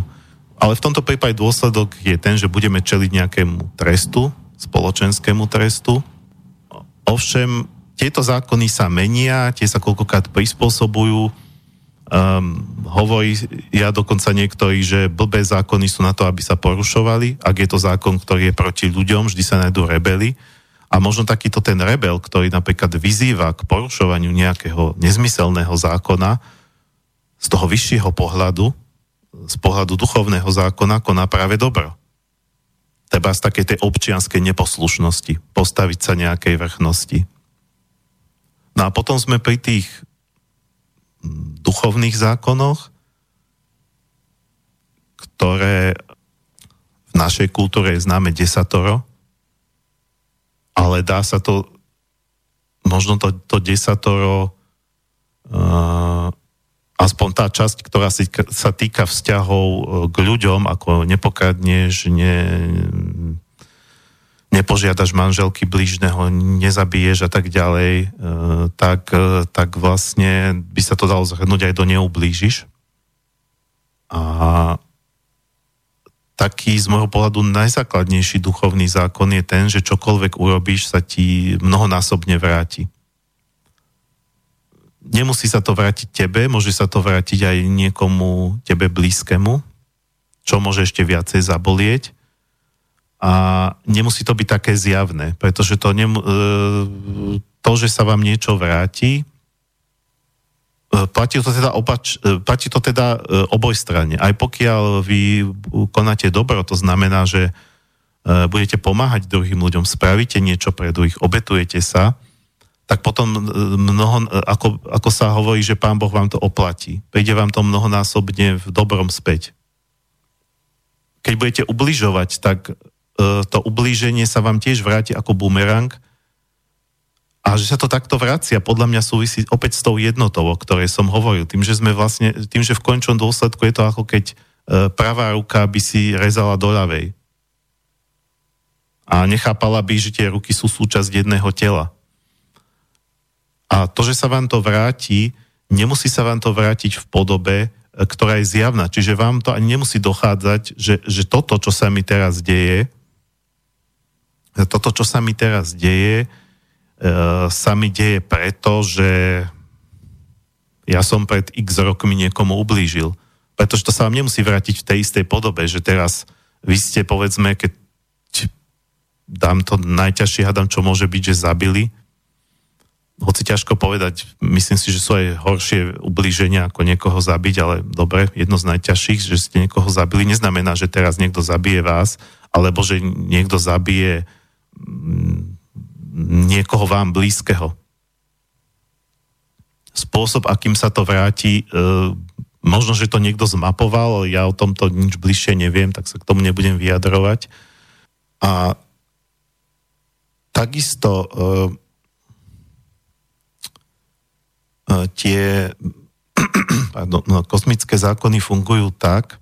[SPEAKER 1] Ale v tomto prípade dôsledok je ten, že budeme čeliť nejakému trestu, spoločenskému trestu. Ovšem, tieto zákony sa menia, tie sa koľkokrát prispôsobujú. Um, hovorí ja dokonca niektorí, že blbé zákony sú na to, aby sa porušovali. Ak je to zákon, ktorý je proti ľuďom, vždy sa nájdú rebely. A možno takýto ten rebel, ktorý napríklad vyzýva k porušovaniu nejakého nezmyselného zákona, z toho vyššieho pohľadu, z pohľadu duchovného zákona, koná práve dobro. Treba z takej tej občianskej neposlušnosti, postaviť sa nejakej vrchnosti. No a potom sme pri tých duchovných zákonoch, ktoré v našej kultúre je známe desatoro, ale dá sa to, možno to, to desatoro, uh, aspoň tá časť, ktorá si, sa týka vzťahov uh, k ľuďom, ako nepokradneš, ne, nepožiadaš manželky blížneho, nezabiješ a tak ďalej, uh, tak, tak vlastne by sa to dalo zhrnúť aj do neublížiš. A taký z môjho pohľadu najzákladnejší duchovný zákon je ten, že čokoľvek urobíš, sa ti mnohonásobne vráti. Nemusí sa to vrátiť tebe, môže sa to vrátiť aj niekomu tebe blízkemu, čo môže ešte viacej zabolieť. A nemusí to byť také zjavné, pretože to, nem, e, to že sa vám niečo vráti, platí to teda, opač, e, platí to teda e, oboj strane. Aj pokiaľ vy konáte dobro, to znamená, že budete pomáhať druhým ľuďom, spravíte niečo pre druhých, obetujete sa, tak potom mnoho, ako, ako sa hovorí, že Pán Boh vám to oplatí. Príde vám to mnohonásobne v dobrom späť. Keď budete ubližovať, tak to ublíženie sa vám tiež vráti ako bumerang a že sa to takto vracia, podľa mňa súvisí opäť s tou jednotou, o ktorej som hovoril. Tým, že sme vlastne, tým, že v končnom dôsledku je to ako keď e, pravá ruka by si rezala do ľavej. A nechápala by, že tie ruky sú súčasť jedného tela. A to, že sa vám to vráti, nemusí sa vám to vrátiť v podobe, e, ktorá je zjavná. Čiže vám to ani nemusí dochádzať, že, že toto, čo sa mi teraz deje, toto, čo sa mi teraz deje, sa mi deje preto, že ja som pred x rokmi niekomu ublížil. Pretože to sa vám nemusí vrátiť v tej istej podobe, že teraz vy ste, povedzme, keď dám to najťažšie, hádam, čo môže byť, že zabili, hoci ťažko povedať, myslím si, že sú aj horšie ublíženia ako niekoho zabiť, ale dobre, jedno z najťažších, že ste niekoho zabili, neznamená, že teraz niekto zabije vás, alebo že niekto zabije mm, niekoho vám blízkeho. Spôsob, akým sa to vráti, e, Možno, že to niekto zmapoval, ja o tomto nič bližšie neviem, tak sa k tomu nebudem vyjadrovať. A takisto uh, uh, tie [CLEARS THROAT] pardon, no, kosmické zákony fungujú tak,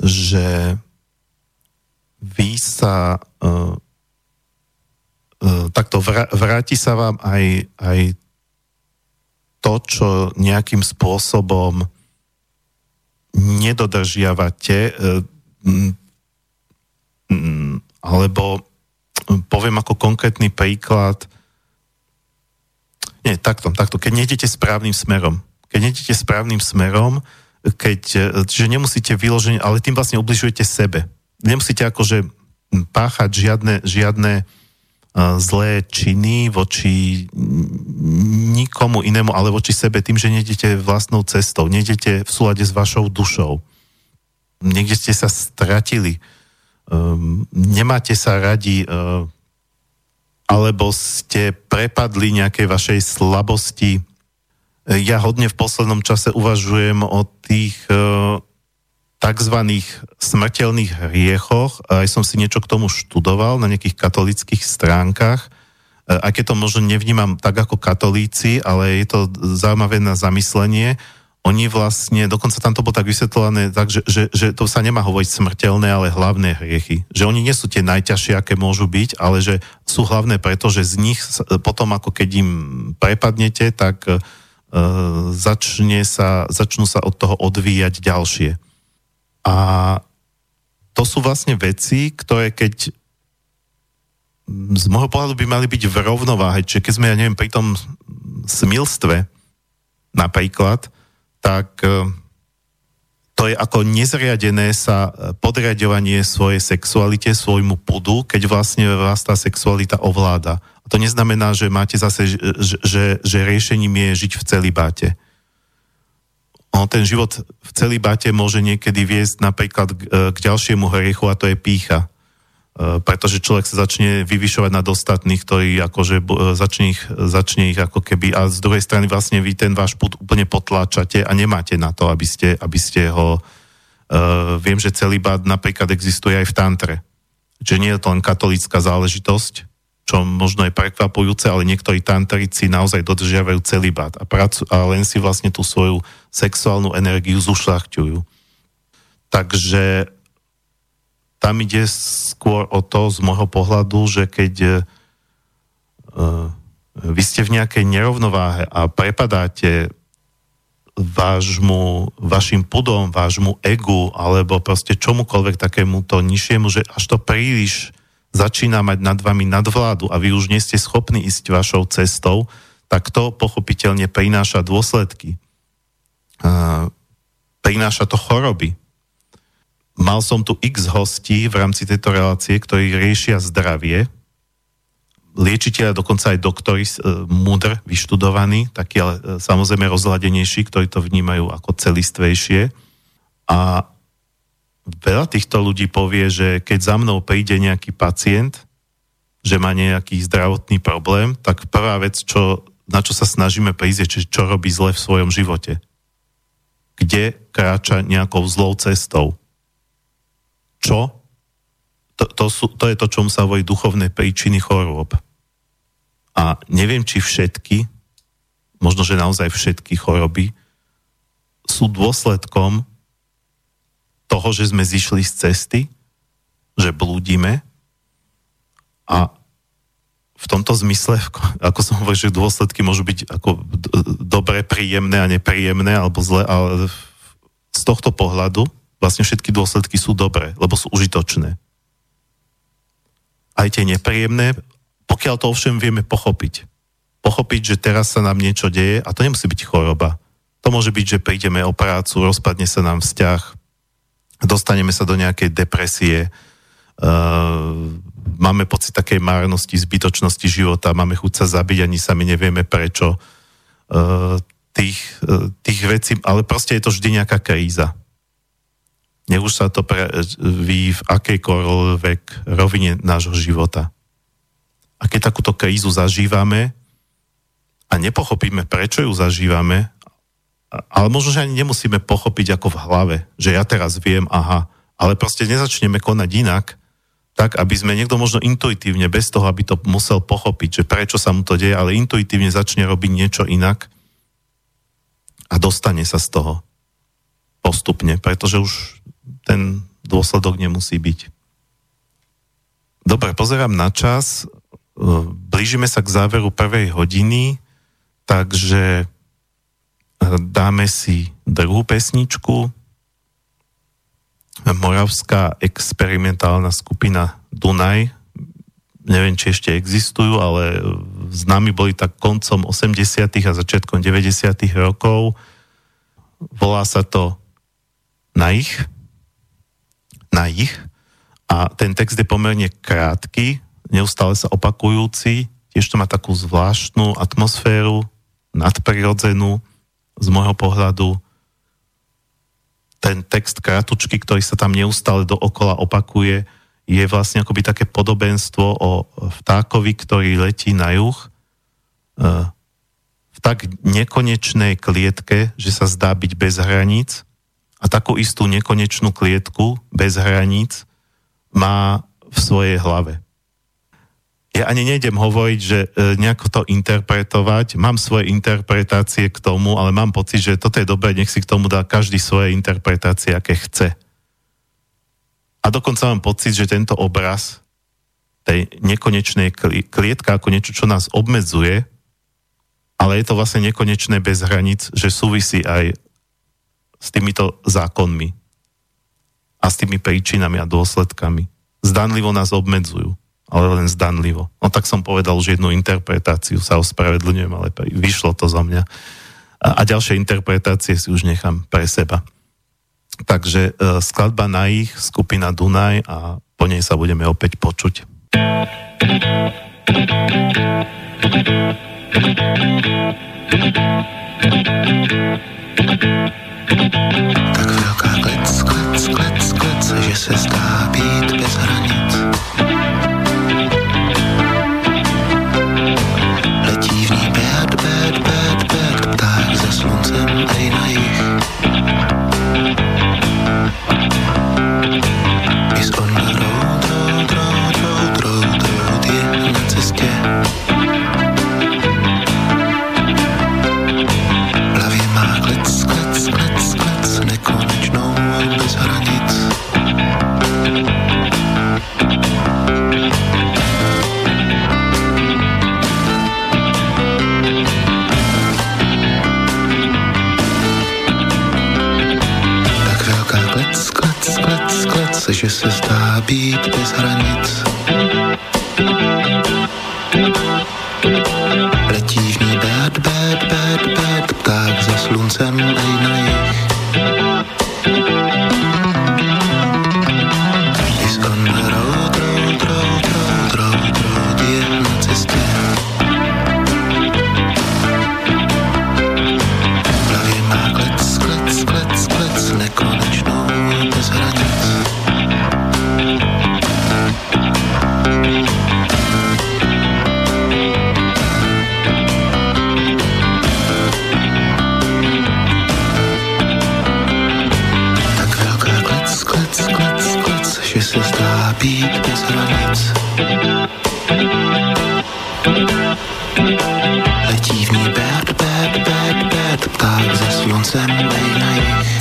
[SPEAKER 1] že vy sa takto vrá, vráti sa vám aj, aj to, čo nejakým spôsobom nedodržiavate, eh, alebo poviem ako konkrétny príklad, nie, takto, takto, keď nejdete správnym smerom, keď nejdete správnym smerom, keď, eh, že nemusíte vyloženie, ale tým vlastne ubližujete sebe. Nemusíte akože páchať žiadne, žiadne zlé činy voči nikomu inému, ale voči sebe tým, že nejdete vlastnou cestou, nejdete v súlade s vašou dušou. Niekde ste sa stratili, um, nemáte sa radi, uh, alebo ste prepadli nejakej vašej slabosti. Ja hodne v poslednom čase uvažujem o tých uh, tzv. smrteľných hriechoch. Aj som si niečo k tomu študoval na nejakých katolických stránkach. Aj keď to možno nevnímam tak ako katolíci, ale je to zaujímavé na zamyslenie. Oni vlastne, dokonca tam to bolo tak vysvetľované, tak, že, že, že to sa nemá hovoriť smrteľné, ale hlavné hriechy. Že oni nie sú tie najťažšie, aké môžu byť, ale že sú hlavné preto, že z nich potom, ako keď im prepadnete, tak uh, začne sa, začnú sa od toho odvíjať ďalšie. A to sú vlastne veci, ktoré keď z môjho pohľadu by mali byť v rovnováhe. Čiže keď sme, ja neviem, pri tom smilstve napríklad, tak e, to je ako nezriadené sa podriadovanie svojej sexualite, svojmu pudu, keď vlastne vás tá sexualita ovláda. A to neznamená, že máte zase, že, že, že riešením je žiť v celibáte on ten život v celý bate môže niekedy viesť napríklad k, e, k ďalšiemu hriechu a to je pícha. E, pretože človek sa začne vyvyšovať nad ostatných, ktorí akože e, začne ich, začne ich ako keby a z druhej strany vlastne vy ten váš put úplne potláčate a nemáte na to, aby ste, aby ste ho uh, viem, že celý bát napríklad existuje aj v tantre. Čiže nie je to len katolická záležitosť, čo možno je prekvapujúce, ale niektorí tantrici naozaj dodržiavajú celibát a, pracu, a len si vlastne tú svoju sexuálnu energiu zušľachťujú. Takže tam ide skôr o to z môjho pohľadu, že keď uh, vy ste v nejakej nerovnováhe a prepadáte vášmu, vašim pudom, vášmu egu alebo proste čomukoľvek takému to nižšiemu, že až to príliš začína mať nad vami nadvládu a vy už nie ste schopní ísť vašou cestou, tak to pochopiteľne prináša dôsledky. Uh, prináša to choroby. Mal som tu x hostí v rámci tejto relácie, ktorí riešia zdravie. Liečiteľa, dokonca aj doktori, uh, múdr, vyštudovaní, takí ale uh, samozrejme rozhľadenejší, ktorí to vnímajú ako celistvejšie. A veľa týchto ľudí povie, že keď za mnou príde nejaký pacient, že má nejaký zdravotný problém, tak prvá vec, čo, na čo sa snažíme prísť, je, čo robí zle v svojom živote. Kde kráča nejakou zlou cestou. Čo? To, to, sú, to je to, čom sa hovorí duchovné príčiny chorôb. A neviem, či všetky, možno, že naozaj všetky choroby sú dôsledkom toho, že sme zišli z cesty, že blúdime a v tomto zmysle, ako som hovoril, že dôsledky môžu byť ako dobre, príjemné a nepríjemné alebo zle, ale z tohto pohľadu vlastne všetky dôsledky sú dobré, lebo sú užitočné. Aj tie nepríjemné, pokiaľ to ovšem vieme pochopiť. Pochopiť, že teraz sa nám niečo deje a to nemusí byť choroba. To môže byť, že prídeme o prácu, rozpadne sa nám vzťah, dostaneme sa do nejakej depresie, uh, máme pocit takej márnosti, zbytočnosti života, máme chuť sa zabiť, ani sami nevieme prečo. Uh, tých, uh, tých vecí, ale proste je to vždy nejaká kríza. Nech už sa to preví v akejkoľvek rovine nášho života. A keď takúto krízu zažívame a nepochopíme, prečo ju zažívame, ale možno, že ani nemusíme pochopiť ako v hlave, že ja teraz viem, aha, ale proste nezačneme konať inak, tak aby sme niekto možno intuitívne, bez toho, aby to musel pochopiť, že prečo sa mu to deje, ale intuitívne začne robiť niečo inak a dostane sa z toho postupne, pretože už ten dôsledok nemusí byť. Dobre, pozerám na čas. Blížime sa k záveru prvej hodiny, takže dáme si druhú pesničku. Moravská experimentálna skupina Dunaj. Neviem, či ešte existujú, ale s nami boli tak koncom 80. a začiatkom 90. rokov. Volá sa to Na ich. Na ich. A ten text je pomerne krátky, neustále sa opakujúci, tiež to má takú zvláštnu atmosféru, nadprirodzenú z môjho pohľadu ten text kratučky, ktorý sa tam neustále dookola opakuje, je vlastne akoby také podobenstvo o vtákovi, ktorý letí na juh e, v tak nekonečnej klietke, že sa zdá byť bez hraníc. A takú istú nekonečnú klietku bez hraníc má v svojej hlave ja ani nejdem hovoriť, že e, nejako to interpretovať. Mám svoje interpretácie k tomu, ale mám pocit, že toto je dobré, nech si k tomu dá každý svoje interpretácie, aké chce. A dokonca mám pocit, že tento obraz tej nekonečnej klietka ako niečo, čo nás obmedzuje, ale je to vlastne nekonečné bez hraníc, že súvisí aj s týmito zákonmi a s tými príčinami a dôsledkami. Zdanlivo nás obmedzujú ale len zdanlivo. No tak som povedal už jednu interpretáciu, sa ospravedlňujem, ale vyšlo to zo mňa. A, a ďalšie interpretácie si už nechám pre seba. Takže e, skladba na ich, skupina Dunaj a po nej sa budeme opäť počuť.
[SPEAKER 2] Tak veľká klec, klec, klec, klec, že se zdá být bez hranic. It's only že se zdá být bez hranic. Letí v ní bad, bad, bad, bad, pták za sluncem ej trápí bez
[SPEAKER 1] hranic. Letí v ní bad, bad, bad, bad, pták ze sluncem lej na jich.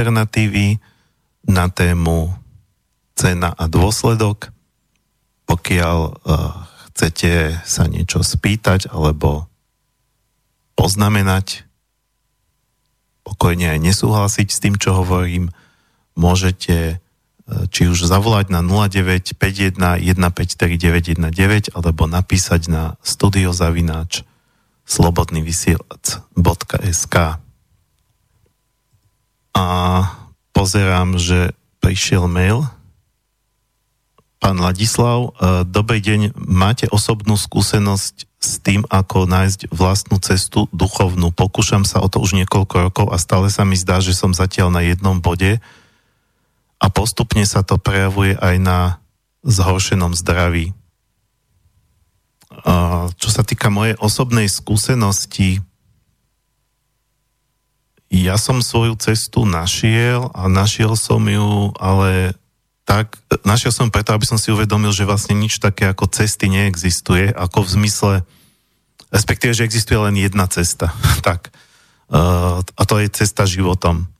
[SPEAKER 1] Alternatívy na tému cena a dôsledok. Pokiaľ uh, chcete sa niečo spýtať alebo poznamenať, pokojne aj nesúhlasiť s tým, čo hovorím, môžete uh, či už zavolať na 0951 153 alebo napísať na studiozavináč slobodnyvysielac.sk A pozerám, že prišiel mail. Pán Ladislav, e, dobrý deň. Máte osobnú skúsenosť s tým, ako nájsť vlastnú cestu duchovnú. Pokúšam sa o to už niekoľko rokov a stále sa mi zdá, že som zatiaľ na jednom bode a postupne sa to prejavuje aj na zhoršenom zdraví čo sa týka mojej osobnej skúsenosti, ja som svoju cestu našiel a našiel som ju, ale tak, našiel som preto, aby som si uvedomil, že vlastne nič také ako cesty neexistuje, ako v zmysle, respektíve, že existuje len jedna cesta. [LAUGHS] tak. a to je cesta životom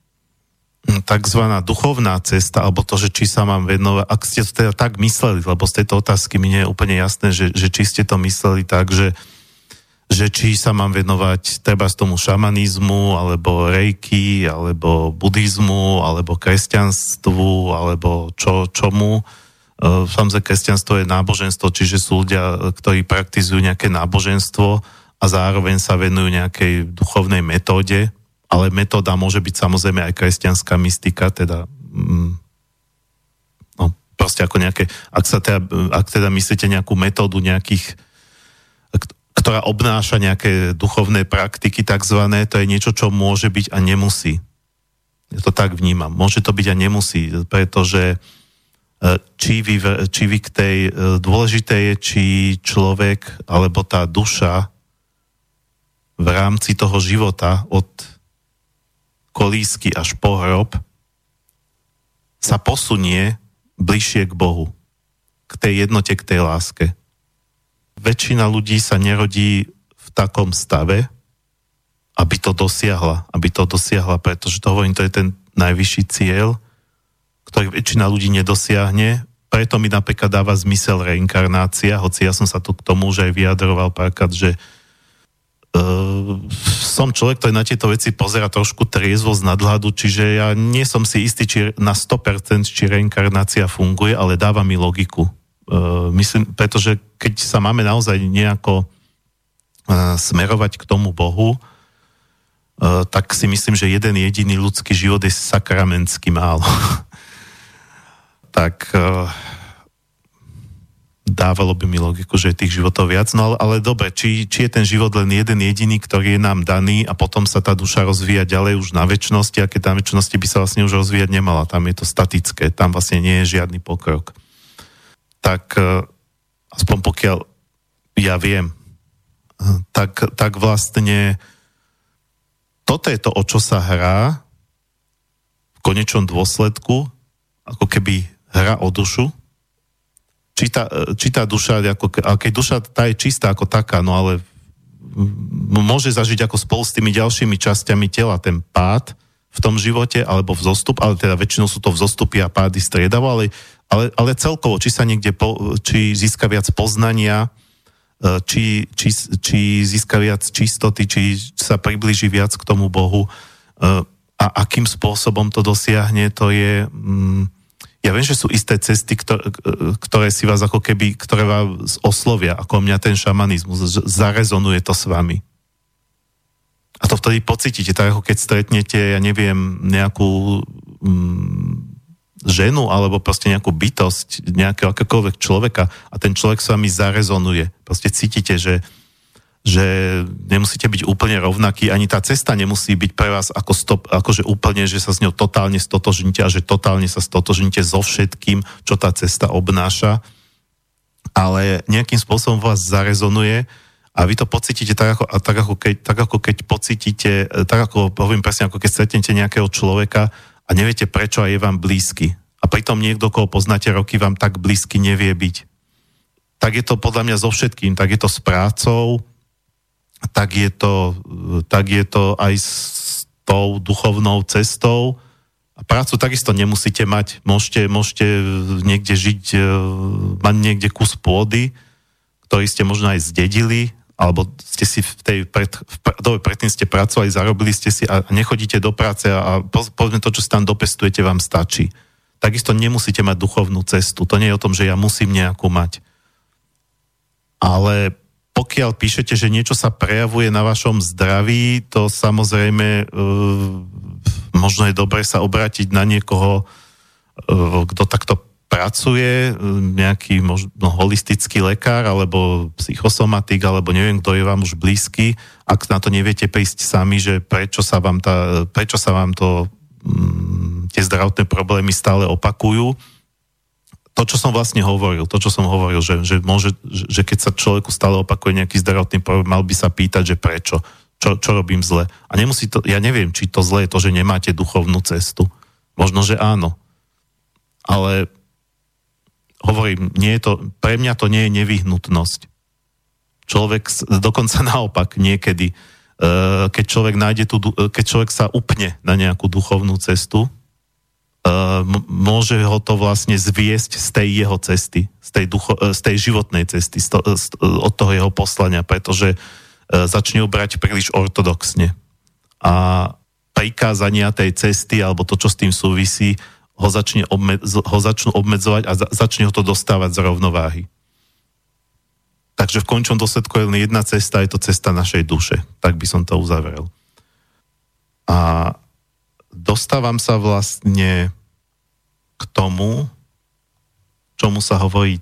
[SPEAKER 1] takzvaná duchovná cesta, alebo to, že či sa mám venovať, ak ste to teda tak mysleli, lebo z tejto otázky mi nie je úplne jasné, že, že či ste to mysleli tak, že, že či sa mám venovať treba z tomu šamanizmu, alebo rejky, alebo buddhizmu, alebo kresťanstvu, alebo čo, čomu. E, samozrejme, kresťanstvo je náboženstvo, čiže sú ľudia, ktorí praktizujú nejaké náboženstvo a zároveň sa venujú nejakej duchovnej metóde, ale metóda môže byť samozrejme aj kresťanská mystika, teda mm, no, proste ako nejaké, ak, sa teda, ak teda myslíte nejakú metódu nejakých, ktorá obnáša nejaké duchovné praktiky takzvané, to je niečo, čo môže byť a nemusí. Ja to tak vnímam. Môže to byť a nemusí, pretože e, či vy, či vy k tej e, dôležité je, či človek alebo tá duša v rámci toho života od kolísky až po hrob, sa posunie bližšie k Bohu, k tej jednote, k tej láske. Väčšina ľudí sa nerodí v takom stave, aby to dosiahla, aby to dosiahla, pretože to hovorím, to je ten najvyšší cieľ, ktorý väčšina ľudí nedosiahne, preto mi napríklad dáva zmysel reinkarnácia, hoci ja som sa tu k tomu už aj vyjadroval párkrát, že uh, som človek, ktorý na tieto veci pozera trošku triezvo z nadhľadu, čiže ja nie som si istý či na 100% či reinkarnácia funguje, ale dáva mi logiku. Uh, myslím, pretože keď sa máme naozaj nejako uh, smerovať k tomu Bohu, uh, tak si myslím, že jeden jediný ľudský život je sakramentský málo. [LAUGHS] tak dávalo by mi logiku, že je tých životov viac, no ale, ale dobre, či, či je ten život len jeden jediný, ktorý je nám daný a potom sa tá duša rozvíja ďalej už na väčšnosti a keď tam väčšnosti by sa vlastne už rozvíjať nemala, tam je to statické, tam vlastne nie je žiadny pokrok. Tak e, aspoň pokiaľ ja viem, e, tak, tak vlastne toto je to, o čo sa hrá v konečnom dôsledku, ako keby hra o dušu, či tá, či tá duša, ako, keď duša tá je čistá ako taká, no ale môže zažiť ako spolu s tými ďalšími časťami tela ten pád v tom živote, alebo vzostup, ale teda väčšinou sú to vzostupy a pády striedavo, ale, ale, ale celkovo, či sa niekde, po, či získa viac poznania, e, či, či, či získa viac čistoty, či sa približí viac k tomu Bohu e, a akým spôsobom to dosiahne, to je... Mm, ja viem, že sú isté cesty, ktoré, ktoré si vás ako keby, ktoré vás oslovia, ako mňa ten šamanizmus, zarezonuje to s vami. A to vtedy pocítite, tak ako keď stretnete, ja neviem, nejakú mm, ženu alebo proste nejakú bytosť, nejakého akéhokoľvek človeka a ten človek s vami zarezonuje. Proste cítite, že, že nemusíte byť úplne rovnakí, ani tá cesta nemusí byť pre vás ako stop, akože úplne, že sa s ňou totálne stotožníte a že totálne sa stotožníte so všetkým, čo tá cesta obnáša, ale nejakým spôsobom vás zarezonuje a vy to pocítite tak ako, tak ako, keď, tak ako keď pocítite, tak ako poviem presne, ako keď stretnete nejakého človeka a neviete prečo a je vám blízky. A pritom niekto, koho poznáte roky, vám tak blízky nevie byť. Tak je to podľa mňa so všetkým. Tak je to s prácou, tak je to, tak je to aj s tou duchovnou cestou. A prácu takisto nemusíte mať. Môžete, môžete niekde žiť, e, mať niekde kus pôdy, ktorý ste možno aj zdedili, alebo ste si v tej pred, v dobe predtým ste pracovali, zarobili ste si a nechodíte do práce a, a povedzme to, čo si tam dopestujete, vám stačí. Takisto nemusíte mať duchovnú cestu. To nie je o tom, že ja musím nejakú mať. Ale pokiaľ píšete, že niečo sa prejavuje na vašom zdraví, to samozrejme uh, možno je dobre sa obrátiť na niekoho, uh, kto takto pracuje, nejaký možno holistický lekár, alebo psychosomatik, alebo neviem, kto je vám už blízky, ak na to neviete prísť sami, že prečo sa vám, tá, prečo sa vám to, mm, tie zdravotné problémy stále opakujú. To, čo som vlastne hovoril, to, čo som hovoril, že, že, môže, že keď sa človeku stále opakuje nejaký zdravotný problém, mal by sa pýtať, že prečo, čo, čo robím zle. A nemusí to, ja neviem, či to zle je to, že nemáte duchovnú cestu. Možno, že áno. Ale hovorím, nie je to, pre mňa to nie je nevyhnutnosť. Človek, dokonca [LAUGHS] naopak niekedy, e, keď človek nájde tú, keď človek sa upne na nejakú duchovnú cestu, e, môže ho to vlastne zviesť z tej jeho cesty, z tej, ducho, e, z tej životnej cesty, z to, z, od toho jeho poslania, pretože začne brať príliš ortodoxne. A prikázania tej cesty, alebo to, čo s tým súvisí, ho, začne obmed, ho začnú obmedzovať a za, začne ho to dostávať z rovnováhy. Takže v končnom dôsledku je len jedna cesta, je to cesta našej duše. Tak by som to uzavrel. A dostávam sa vlastne k tomu, čomu sa hovorí e,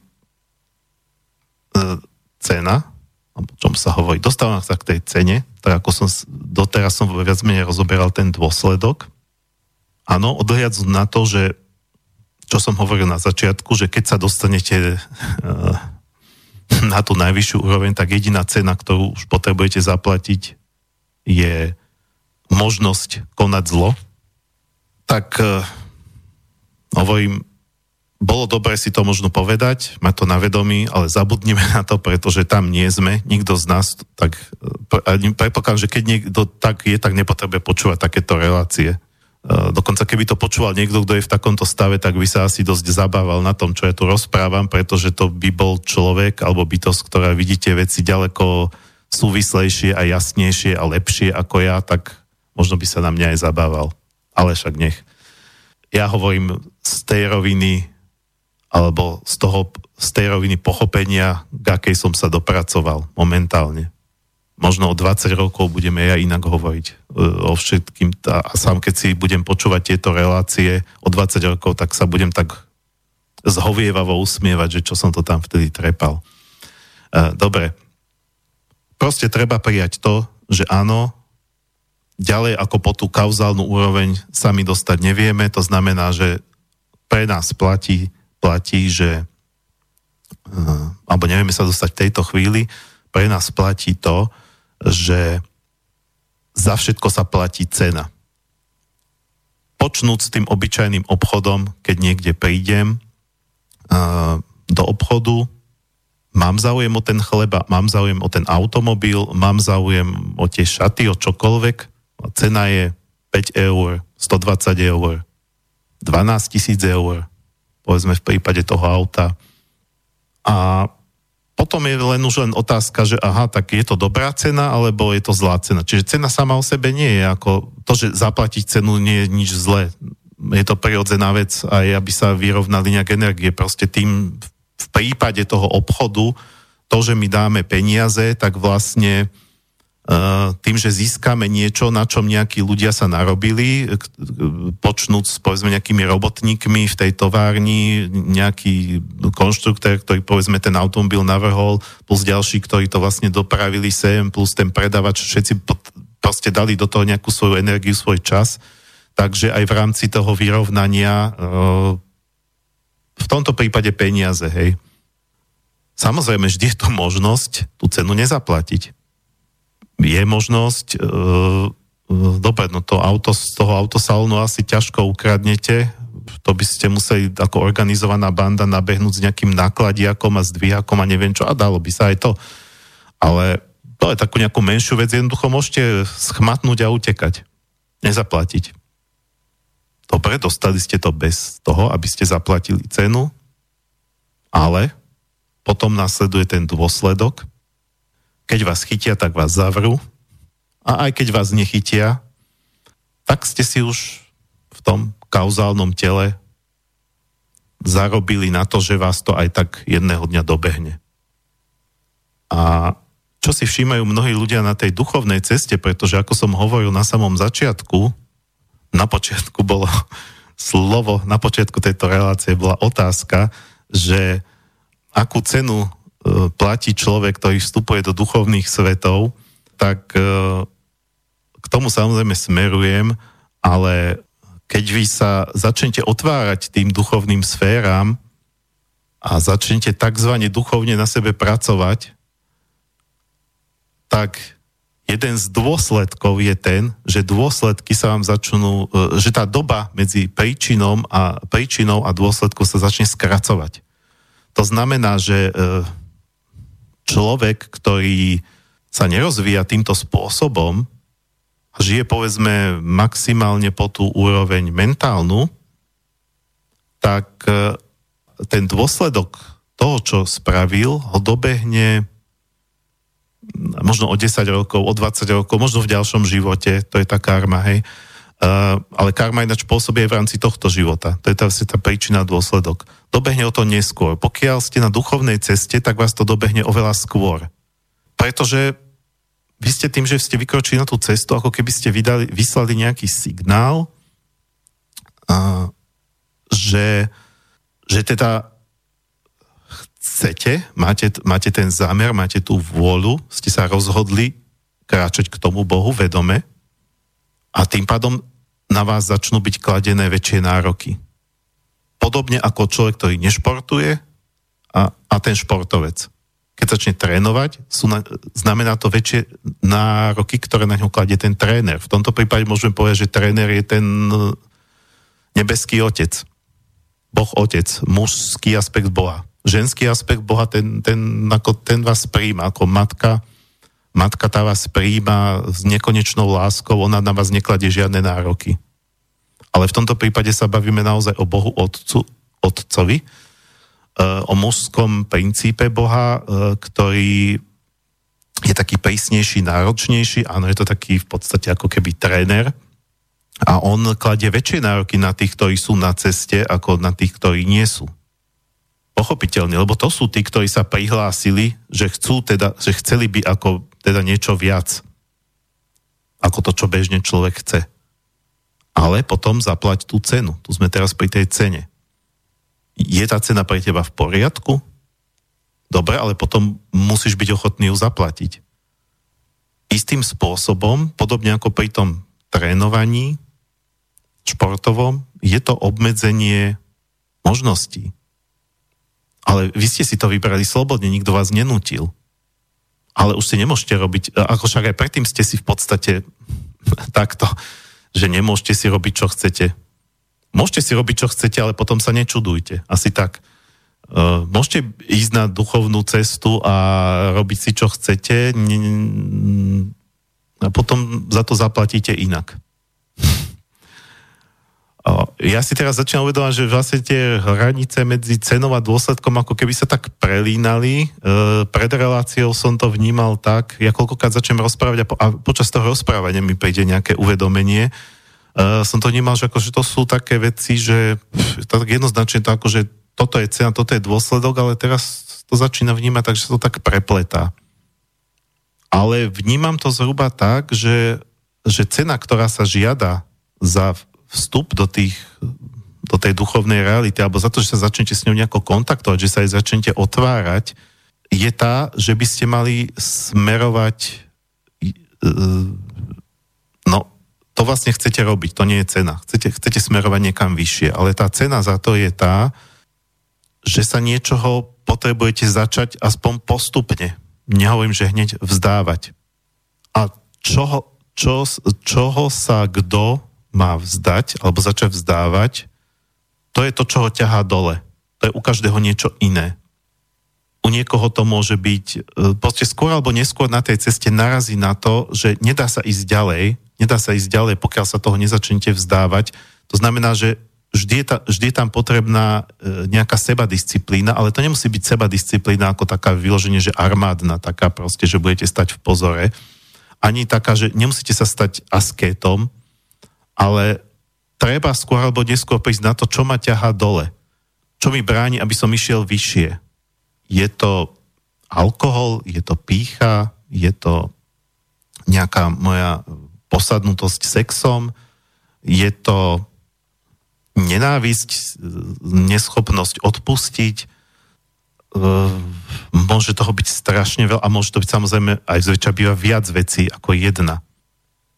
[SPEAKER 1] cena, alebo čomu sa hovorí, dostávam sa k tej cene, tak ako som doteraz som viac menej rozoberal ten dôsledok, Áno, odhľadzu na to, že čo som hovoril na začiatku, že keď sa dostanete uh, na tú najvyššiu úroveň, tak jediná cena, ktorú už potrebujete zaplatiť, je možnosť konať zlo. Tak uh, hovorím, bolo dobre si to možno povedať, mať to na vedomí, ale zabudnime na to, pretože tam nie sme, nikto z nás, tak e, predpokladám, že keď niekto tak je, tak nepotrebuje počúvať takéto relácie. Eh, dokonca keby to počúval niekto, kto je v takomto stave, tak by sa asi dosť zabával na tom, čo ja tu rozprávam, pretože to by bol človek alebo bytosť, ktorá vidíte veci ďaleko súvislejšie a jasnejšie a lepšie ako ja, tak možno by sa na mňa aj zabával. Ale však nech. Ja hovorím z tej roviny alebo z toho, z tej roviny pochopenia, k akej som sa dopracoval momentálne možno o 20 rokov budeme ja inak hovoriť e, o všetkým. A sám keď si budem počúvať tieto relácie o 20 rokov, tak sa budem tak zhovievavo usmievať, že čo som to tam vtedy trepal. E, dobre. Proste treba prijať to, že áno, ďalej ako po tú kauzálnu úroveň sa my dostať nevieme, to znamená, že pre nás platí, platí, že e, alebo nevieme sa dostať v tejto chvíli, pre nás platí to, že za všetko sa platí cena. Počnúť s tým obyčajným obchodom, keď niekde prídem uh, do obchodu, mám záujem o ten chleba, mám záujem o ten automobil, mám záujem o tie šaty, o čokoľvek. Cena je 5 eur, 120 eur, 12 tisíc eur, povedzme v prípade toho auta. A potom je len už len otázka, že aha, tak je to dobrá cena, alebo je to zlá cena. Čiže cena sama o sebe nie je ako, to, že zaplatiť cenu nie je nič zlé. Je to prirodzená vec aj aby sa vyrovnali nejak energie. Proste tým v prípade toho obchodu, to, že my dáme peniaze, tak vlastne Eh, tým, že získame niečo, na čom nejakí ľudia sa narobili, počnúť s povedzme nejakými robotníkmi v tej továrni, nejaký konštruktor, ktorý povedzme ten automobil navrhol, plus ďalší, ktorí to vlastne dopravili sem, plus ten predavač, všetci proste dali do toho nejakú svoju energiu, svoj čas. Takže aj v rámci toho vyrovnania v tomto prípade peniaze, hej. Samozrejme, vždy je tu možnosť tú cenu nezaplatiť je možnosť, e, e, dobre, no to auto z toho autosalónu asi ťažko ukradnete, to by ste museli ako organizovaná banda nabehnúť s nejakým nákladiakom a zdvíhakom a neviem čo, a dalo by sa aj to. Ale to je takú nejakú menšiu vec, jednoducho môžete schmatnúť a utekať. nezaplatiť. Dobre, dostali ste to bez toho, aby ste zaplatili cenu, ale potom nasleduje ten dôsledok. Keď vás chytia, tak vás zavrú. A aj keď vás nechytia, tak ste si už v tom kauzálnom tele zarobili na to, že vás to aj tak jedného dňa dobehne. A čo si všímajú mnohí ľudia na tej duchovnej ceste, pretože ako som hovoril na samom začiatku, na počiatku bolo [LAUGHS] slovo, na počiatku tejto relácie bola otázka, že akú cenu platí človek, ktorý vstupuje do duchovných svetov, tak e, k tomu samozrejme smerujem, ale keď vy sa začnete otvárať tým duchovným sféram a začnete tzv. duchovne na sebe pracovať, tak jeden z dôsledkov je ten, že dôsledky sa vám začnú, e, že tá doba medzi príčinou a, príčinou a dôsledkou sa začne skracovať. To znamená, že e, človek, ktorý sa nerozvíja týmto spôsobom, žije povedzme maximálne po tú úroveň mentálnu, tak e, ten dôsledok toho, čo spravil, ho dobehne možno o 10 rokov, o 20 rokov, možno v ďalšom živote, to je tá karma, hej. Uh, ale karma ináč pôsobí aj v rámci tohto života. To je tá, tá príčina dôsledok. Dobehne o to neskôr. Pokiaľ ste na duchovnej ceste, tak vás to dobehne oveľa skôr. Pretože vy ste tým, že ste vykročili na tú cestu, ako keby ste vydali, vyslali nejaký signál, uh, že, že teda chcete, máte, máte ten zámer, máte tú vôľu, ste sa rozhodli kráčať k tomu Bohu vedome a tým pádom na vás začnú byť kladené väčšie nároky. Podobne ako človek, ktorý nešportuje a, a ten športovec. Keď začne trénovať, sú na, znamená to väčšie nároky, ktoré na ňo kladie ten tréner. V tomto prípade môžeme povedať, že tréner je ten nebeský otec. Boh otec, mužský aspekt Boha ženský aspekt Boha, ten, ten, ako ten vás príjma ako matka. Matka tá vás príjma s nekonečnou láskou, ona na vás nekladie žiadne nároky. Ale v tomto prípade sa bavíme naozaj o Bohu Otcu, Otcovi, e, o mužskom princípe Boha, e, ktorý je taký prísnejší, náročnejší, áno, je to taký v podstate ako keby tréner, a on kladie väčšie nároky na tých, ktorí sú na ceste, ako na tých, ktorí nie sú. Pochopiteľne, lebo to sú tí, ktorí sa prihlásili, že chcú teda, že chceli by ako teda niečo viac ako to, čo bežne človek chce. Ale potom zaplať tú cenu. Tu sme teraz pri tej cene. Je tá cena pre teba v poriadku? Dobre, ale potom musíš byť ochotný ju zaplatiť. Istým spôsobom, podobne ako pri tom trénovaní športovom, je to obmedzenie možností. Ale vy ste si to vybrali slobodne, nikto vás nenútil. Ale už si nemôžete robiť, ako však aj predtým ste si v podstate [LAUGHS] takto, že nemôžete si robiť, čo chcete. Môžete si robiť, čo chcete, ale potom sa nečudujte. Asi tak. Uh, môžete ísť na duchovnú cestu a robiť si, čo chcete a potom za to zaplatíte inak. Ja si teraz začínam uvedomať, že vlastne tie hranice medzi cenou a dôsledkom ako keby sa tak prelínali. E, pred reláciou som to vnímal tak, ja koľkokrát začnem rozprávať a, po, a počas toho rozprávania mi príde nejaké uvedomenie. E, som to vnímal, že, ako, že to sú také veci, že tak jednoznačne to ako, že toto je cena, toto je dôsledok, ale teraz to začína vnímať tak, že sa to tak prepletá. Ale vnímam to zhruba tak, že, že cena, ktorá sa žiada za vstup do, tých, do tej duchovnej reality, alebo za to, že sa začnete s ňou nejako kontaktovať, že sa aj začnete otvárať, je tá, že by ste mali smerovať e, no, to vlastne chcete robiť, to nie je cena. Chcete, chcete smerovať niekam vyššie, ale tá cena za to je tá, že sa niečoho potrebujete začať aspoň postupne. Nehovorím, že hneď vzdávať. A čoho, čo, čoho sa kto má vzdať alebo začať vzdávať, to je to, čo ho ťahá dole. To je u každého niečo iné. U niekoho to môže byť, e, proste skôr alebo neskôr na tej ceste narazí na to, že nedá sa ísť ďalej, nedá sa ísť ďalej, pokiaľ sa toho nezačnete vzdávať. To znamená, že vždy je, ta, vždy je tam potrebná e, nejaká sebadisciplína, ale to nemusí byť sebadisciplína ako taká vyloženie, že armádna, taká proste, že budete stať v pozore. Ani taká, že nemusíte sa stať askétom, ale treba skôr alebo neskôr prísť na to, čo ma ťahá dole. Čo mi bráni, aby som išiel vyššie. Je to alkohol, je to pícha, je to nejaká moja posadnutosť sexom, je to nenávisť, neschopnosť odpustiť, e, môže toho byť strašne veľa a môže to byť samozrejme aj zväčša býva viac vecí ako jedna.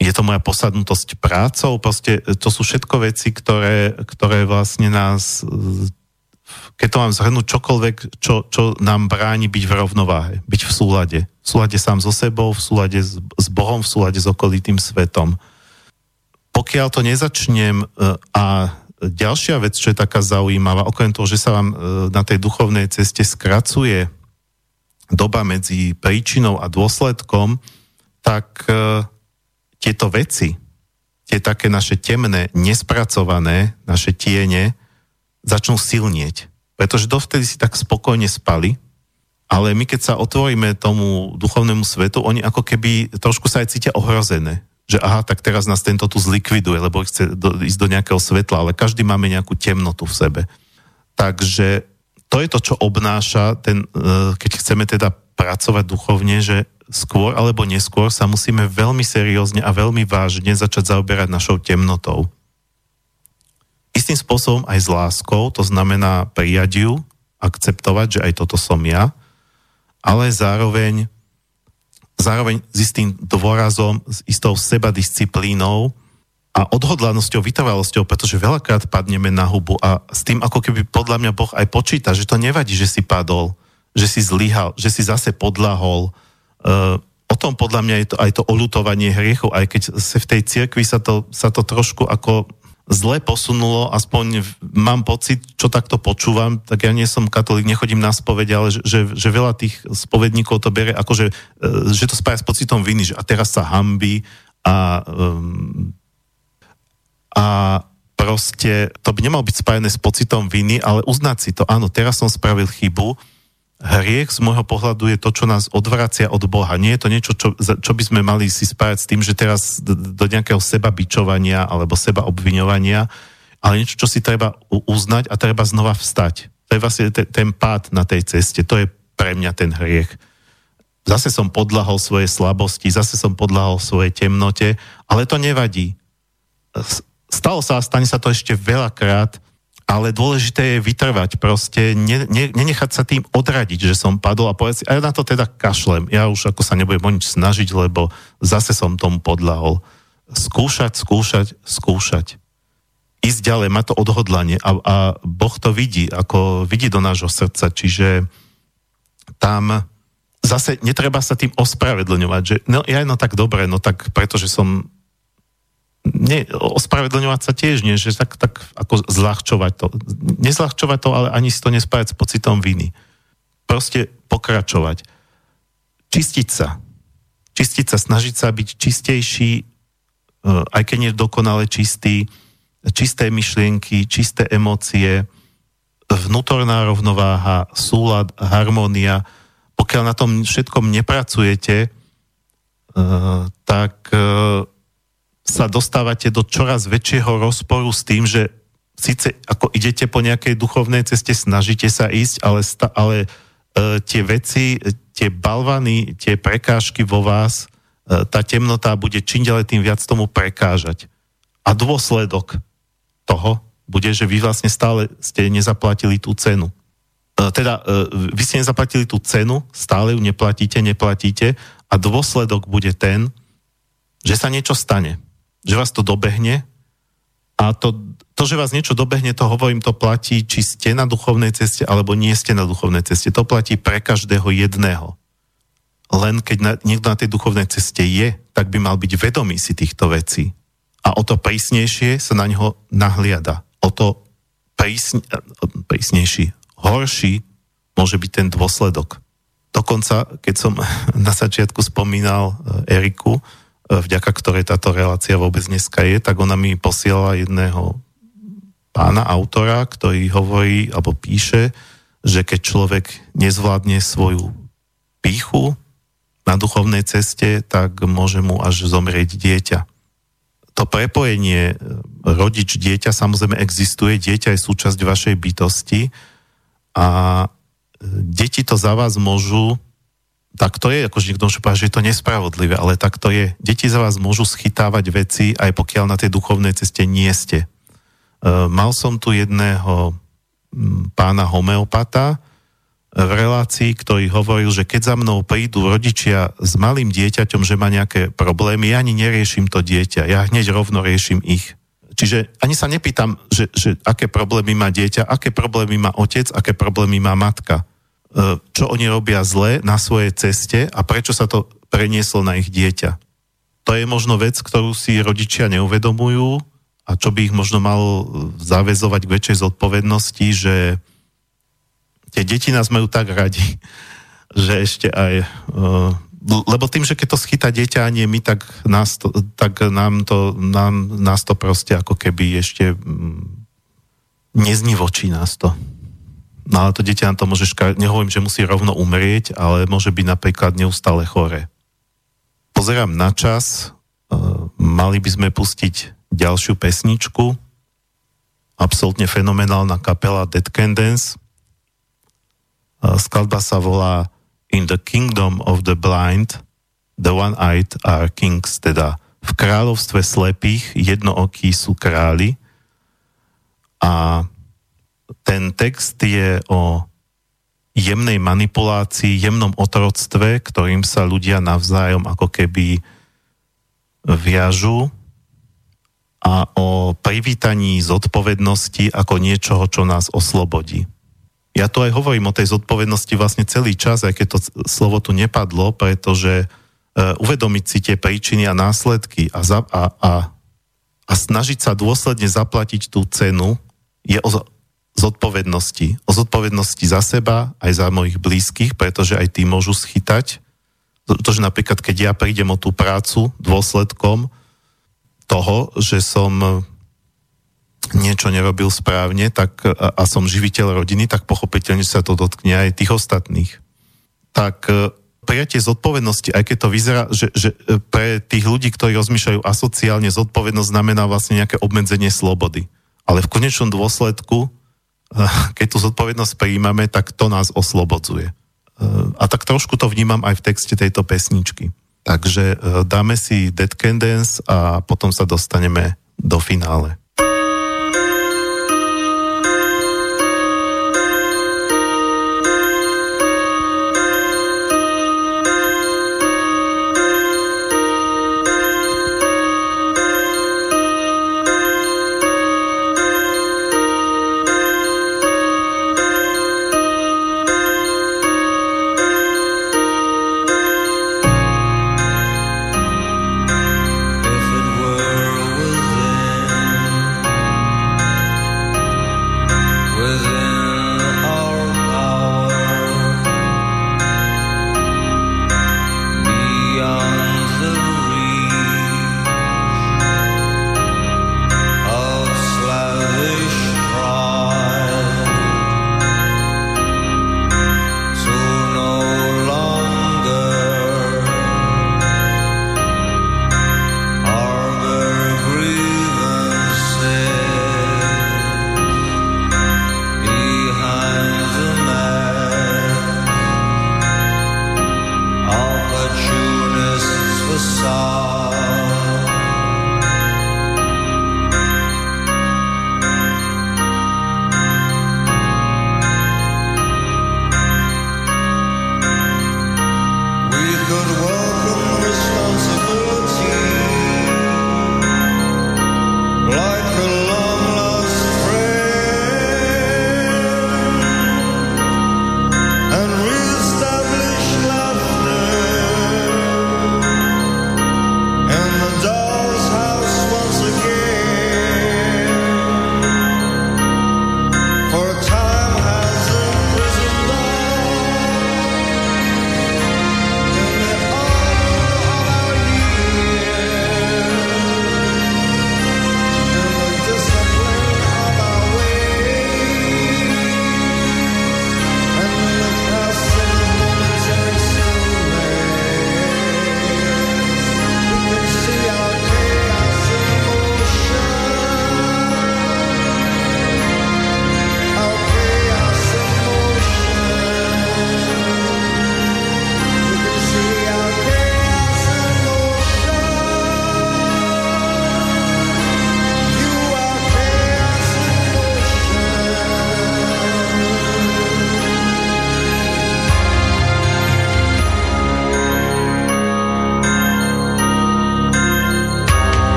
[SPEAKER 1] Je to moja posadnutosť prácou, proste to sú všetko veci, ktoré, ktoré vlastne nás, keď to mám zhrnúť, čokoľvek, čo, čo nám bráni byť v rovnováhe, byť v súlade. V súlade sám so sebou, v súlade s, s Bohom, v súlade s okolitým svetom. Pokiaľ to nezačnem e, a ďalšia vec, čo je taká zaujímavá, okrem toho, že sa vám e, na tej duchovnej ceste skracuje doba medzi príčinou a dôsledkom, tak e, tieto veci, tie také naše temné, nespracované, naše tiene, začnú silnieť. Pretože dovtedy si tak spokojne spali, ale my keď sa otvoríme tomu duchovnému svetu, oni ako keby trošku sa aj cítia ohrozené že aha, tak teraz nás tento tu zlikviduje, lebo chce do, ísť do nejakého svetla, ale každý máme nejakú temnotu v sebe. Takže to je to, čo obnáša ten, e, keď chceme teda pracovať duchovne, že skôr alebo neskôr sa musíme veľmi seriózne a veľmi vážne začať zaoberať našou temnotou. Istým spôsobom aj s láskou, to znamená prijať ju, akceptovať, že aj toto som ja, ale zároveň zároveň s istým dôrazom, s istou sebadisciplínou a odhodlanosťou, vytrvalosťou, pretože veľakrát padneme na hubu a s tým ako keby podľa mňa Boh aj počíta, že to nevadí, že si padol, že si zlyhal, že si zase podlahol. Uh, o tom podľa mňa je to aj to olutovanie hriechov, aj keď sa v tej cirkvi sa to, sa to trošku ako zle posunulo, aspoň mám pocit, čo takto počúvam, tak ja nie som katolík, nechodím na spovede, ale že, že, že veľa tých spovedníkov to bere ako, že, e, že to spája s pocitom viny, že a teraz sa hambí a, um, a proste to by nemalo byť spájené s pocitom viny, ale uznať si to, áno, teraz som spravil chybu, hriech z môjho pohľadu je to, čo nás odvracia od Boha. Nie je to niečo, čo, čo by sme mali si spájať s tým, že teraz do nejakého seba bičovania alebo seba obviňovania, ale niečo, čo si treba uznať a treba znova vstať. To je vlastne ten, ten pád na tej ceste. To je pre mňa ten hriech. Zase som podlahol svoje slabosti, zase som podlahol svojej temnote, ale to nevadí. Stalo sa a stane sa to ešte veľakrát, ale dôležité je vytrvať, proste ne, ne, nenechať sa tým odradiť, že som padol a povedať si, a ja na to teda kašlem, ja už ako sa nebudem o nič snažiť, lebo zase som tomu podľahol. Skúšať, skúšať, skúšať. Ísť ďalej, má to odhodlanie a, a Boh to vidí, ako vidí do nášho srdca, čiže tam zase netreba sa tým ospravedlňovať, že no ja no tak dobre, no tak pretože som nie, ospravedlňovať sa tiež nie, že tak, tak ako zľahčovať to. Nezľahčovať to, ale ani si to nespájať s pocitom viny. Proste pokračovať. Čistiť sa. Čistiť sa, snažiť sa byť čistejší, e, aj keď nie dokonale čistý, čisté myšlienky, čisté emócie, vnútorná rovnováha, súlad, harmónia. Pokiaľ na tom všetkom nepracujete, e, tak e, sa dostávate do čoraz väčšieho rozporu s tým, že síce ako idete po nejakej duchovnej ceste, snažíte sa ísť, ale, sta, ale e, tie veci, tie balvany, tie prekážky vo vás, e, tá temnota bude čím ďalej tým viac tomu prekážať. A dôsledok toho bude, že vy vlastne stále ste nezaplatili tú cenu. E, teda e, vy ste nezaplatili tú cenu, stále ju neplatíte, neplatíte a dôsledok bude ten, že sa niečo stane že vás to dobehne a to, to, že vás niečo dobehne, to hovorím, to platí, či ste na duchovnej ceste, alebo nie ste na duchovnej ceste. To platí pre každého jedného. Len keď na, niekto na tej duchovnej ceste je, tak by mal byť vedomý si týchto vecí. A o to prísnejšie sa na neho nahliada. O to prísne, prísnejší, horší môže byť ten dôsledok. Dokonca, keď som [LAUGHS] na začiatku spomínal eh, Eriku, vďaka ktorej táto relácia vôbec dneska je, tak ona mi posiela jedného pána autora, ktorý hovorí alebo píše, že keď človek nezvládne svoju píchu na duchovnej ceste, tak môže mu až zomrieť dieťa. To prepojenie e, rodič-dieťa samozrejme existuje, dieťa je súčasť vašej bytosti a e, deti to za vás môžu tak to je, akože niekto môže povedať, že je to nespravodlivé, ale tak to je. Deti za vás môžu schytávať veci, aj pokiaľ na tej duchovnej ceste nie ste. Uh, mal som tu jedného pána homeopata v relácii, ktorý hovoril, že keď za mnou prídu rodičia s malým dieťaťom, že má nejaké problémy, ja ani neriešim to dieťa, ja hneď rovno riešim ich. Čiže ani sa nepýtam, že, že aké problémy má dieťa, aké problémy má otec, aké problémy má matka E, čo oni robia zle na svojej ceste a prečo sa to prenieslo na ich dieťa. To je možno vec, ktorú si rodičia neuvedomujú a čo by ich možno malo zavezovať k väčšej zodpovednosti, že tie deti nás majú tak radi, [LAUGHS] že ešte aj... E, lebo tým, že keď to schytá dieťa a nie my, tak, nás to, tak nám, to, nám, nás to proste ako keby ešte mm, neznivočí nás to. No ale to dieťa na to môže, ška- nehovorím, že musí rovno umrieť, ale môže byť napríklad neustále chore. Pozerám na čas, uh, mali by sme pustiť ďalšiu pesničku, absolútne fenomenálna kapela Dead Can Dance. Uh, skladba sa volá In the Kingdom of the Blind, the One-Eyed are Kings, teda v kráľovstve slepých jednookí sú králi a ten text je o jemnej manipulácii, jemnom otroctve, ktorým sa ľudia navzájom ako keby viažu a o privítaní zodpovednosti ako niečoho, čo nás oslobodí. Ja to aj hovorím o tej zodpovednosti vlastne celý čas, aj keď to slovo tu nepadlo, pretože uh, uvedomiť si tie príčiny a následky a, za, a, a, a snažiť sa dôsledne zaplatiť tú cenu je o, zodpovednosti. O zodpovednosti za seba, aj za mojich blízkych, pretože aj tí môžu schytať. To, že napríklad, keď ja prídem o tú prácu dôsledkom toho, že som niečo nerobil správne tak, a, a som živiteľ rodiny, tak pochopiteľne sa to dotkne aj tých ostatných. Tak e, prijatie zodpovednosti, aj keď to vyzerá, že, že e, pre tých ľudí, ktorí rozmýšľajú asociálne, zodpovednosť znamená vlastne nejaké obmedzenie slobody. Ale v konečnom dôsledku keď tú zodpovednosť prijímame, tak to nás oslobodzuje. A tak trošku to vnímam aj v texte tejto pesničky. Takže e, dáme si Dead Can a potom sa dostaneme do finále.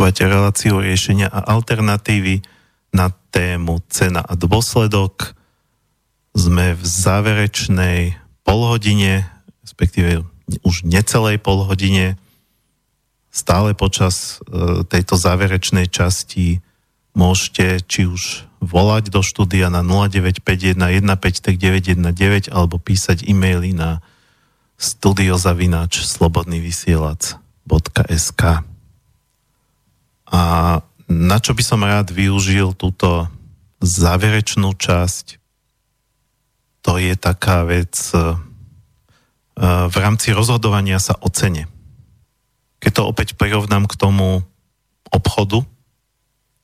[SPEAKER 1] Počúvate reláciu riešenia a alternatívy na tému cena a dôsledok. Sme v záverečnej polhodine, respektíve už necelej polhodine. Stále počas e, tejto záverečnej časti môžete či už volať do štúdia na 0951 153 alebo písať e-maily na studiozavináč slobodnyvysielac.sk A na čo by som rád využil túto záverečnú časť, to je taká vec e, e, v rámci rozhodovania sa o cene. Keď to opäť prirovnám k tomu obchodu,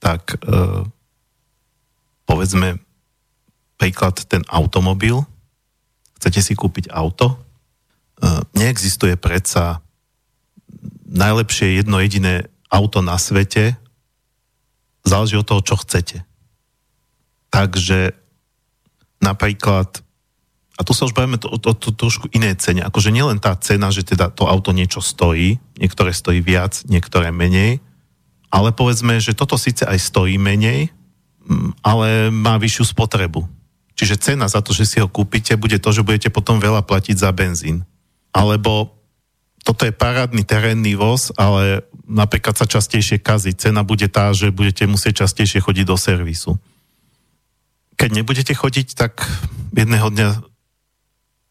[SPEAKER 1] tak e, povedzme príklad ten automobil, chcete si kúpiť auto, neexistuje predsa najlepšie jedno jediné auto na svete, záleží od toho, čo chcete. Takže napríklad, a tu sa už bavíme o, to, to, trošku iné cene, akože nielen tá cena, že teda to auto niečo stojí, niektoré stojí viac, niektoré menej, ale povedzme, že toto síce aj stojí menej, ale má vyššiu spotrebu. Čiže cena za to, že si ho kúpite, bude to, že budete potom veľa platiť za benzín alebo toto je parádny terénny voz, ale napríklad sa častejšie kazí. Cena bude tá, že budete musieť častejšie chodiť do servisu. Keď nebudete chodiť, tak jedného dňa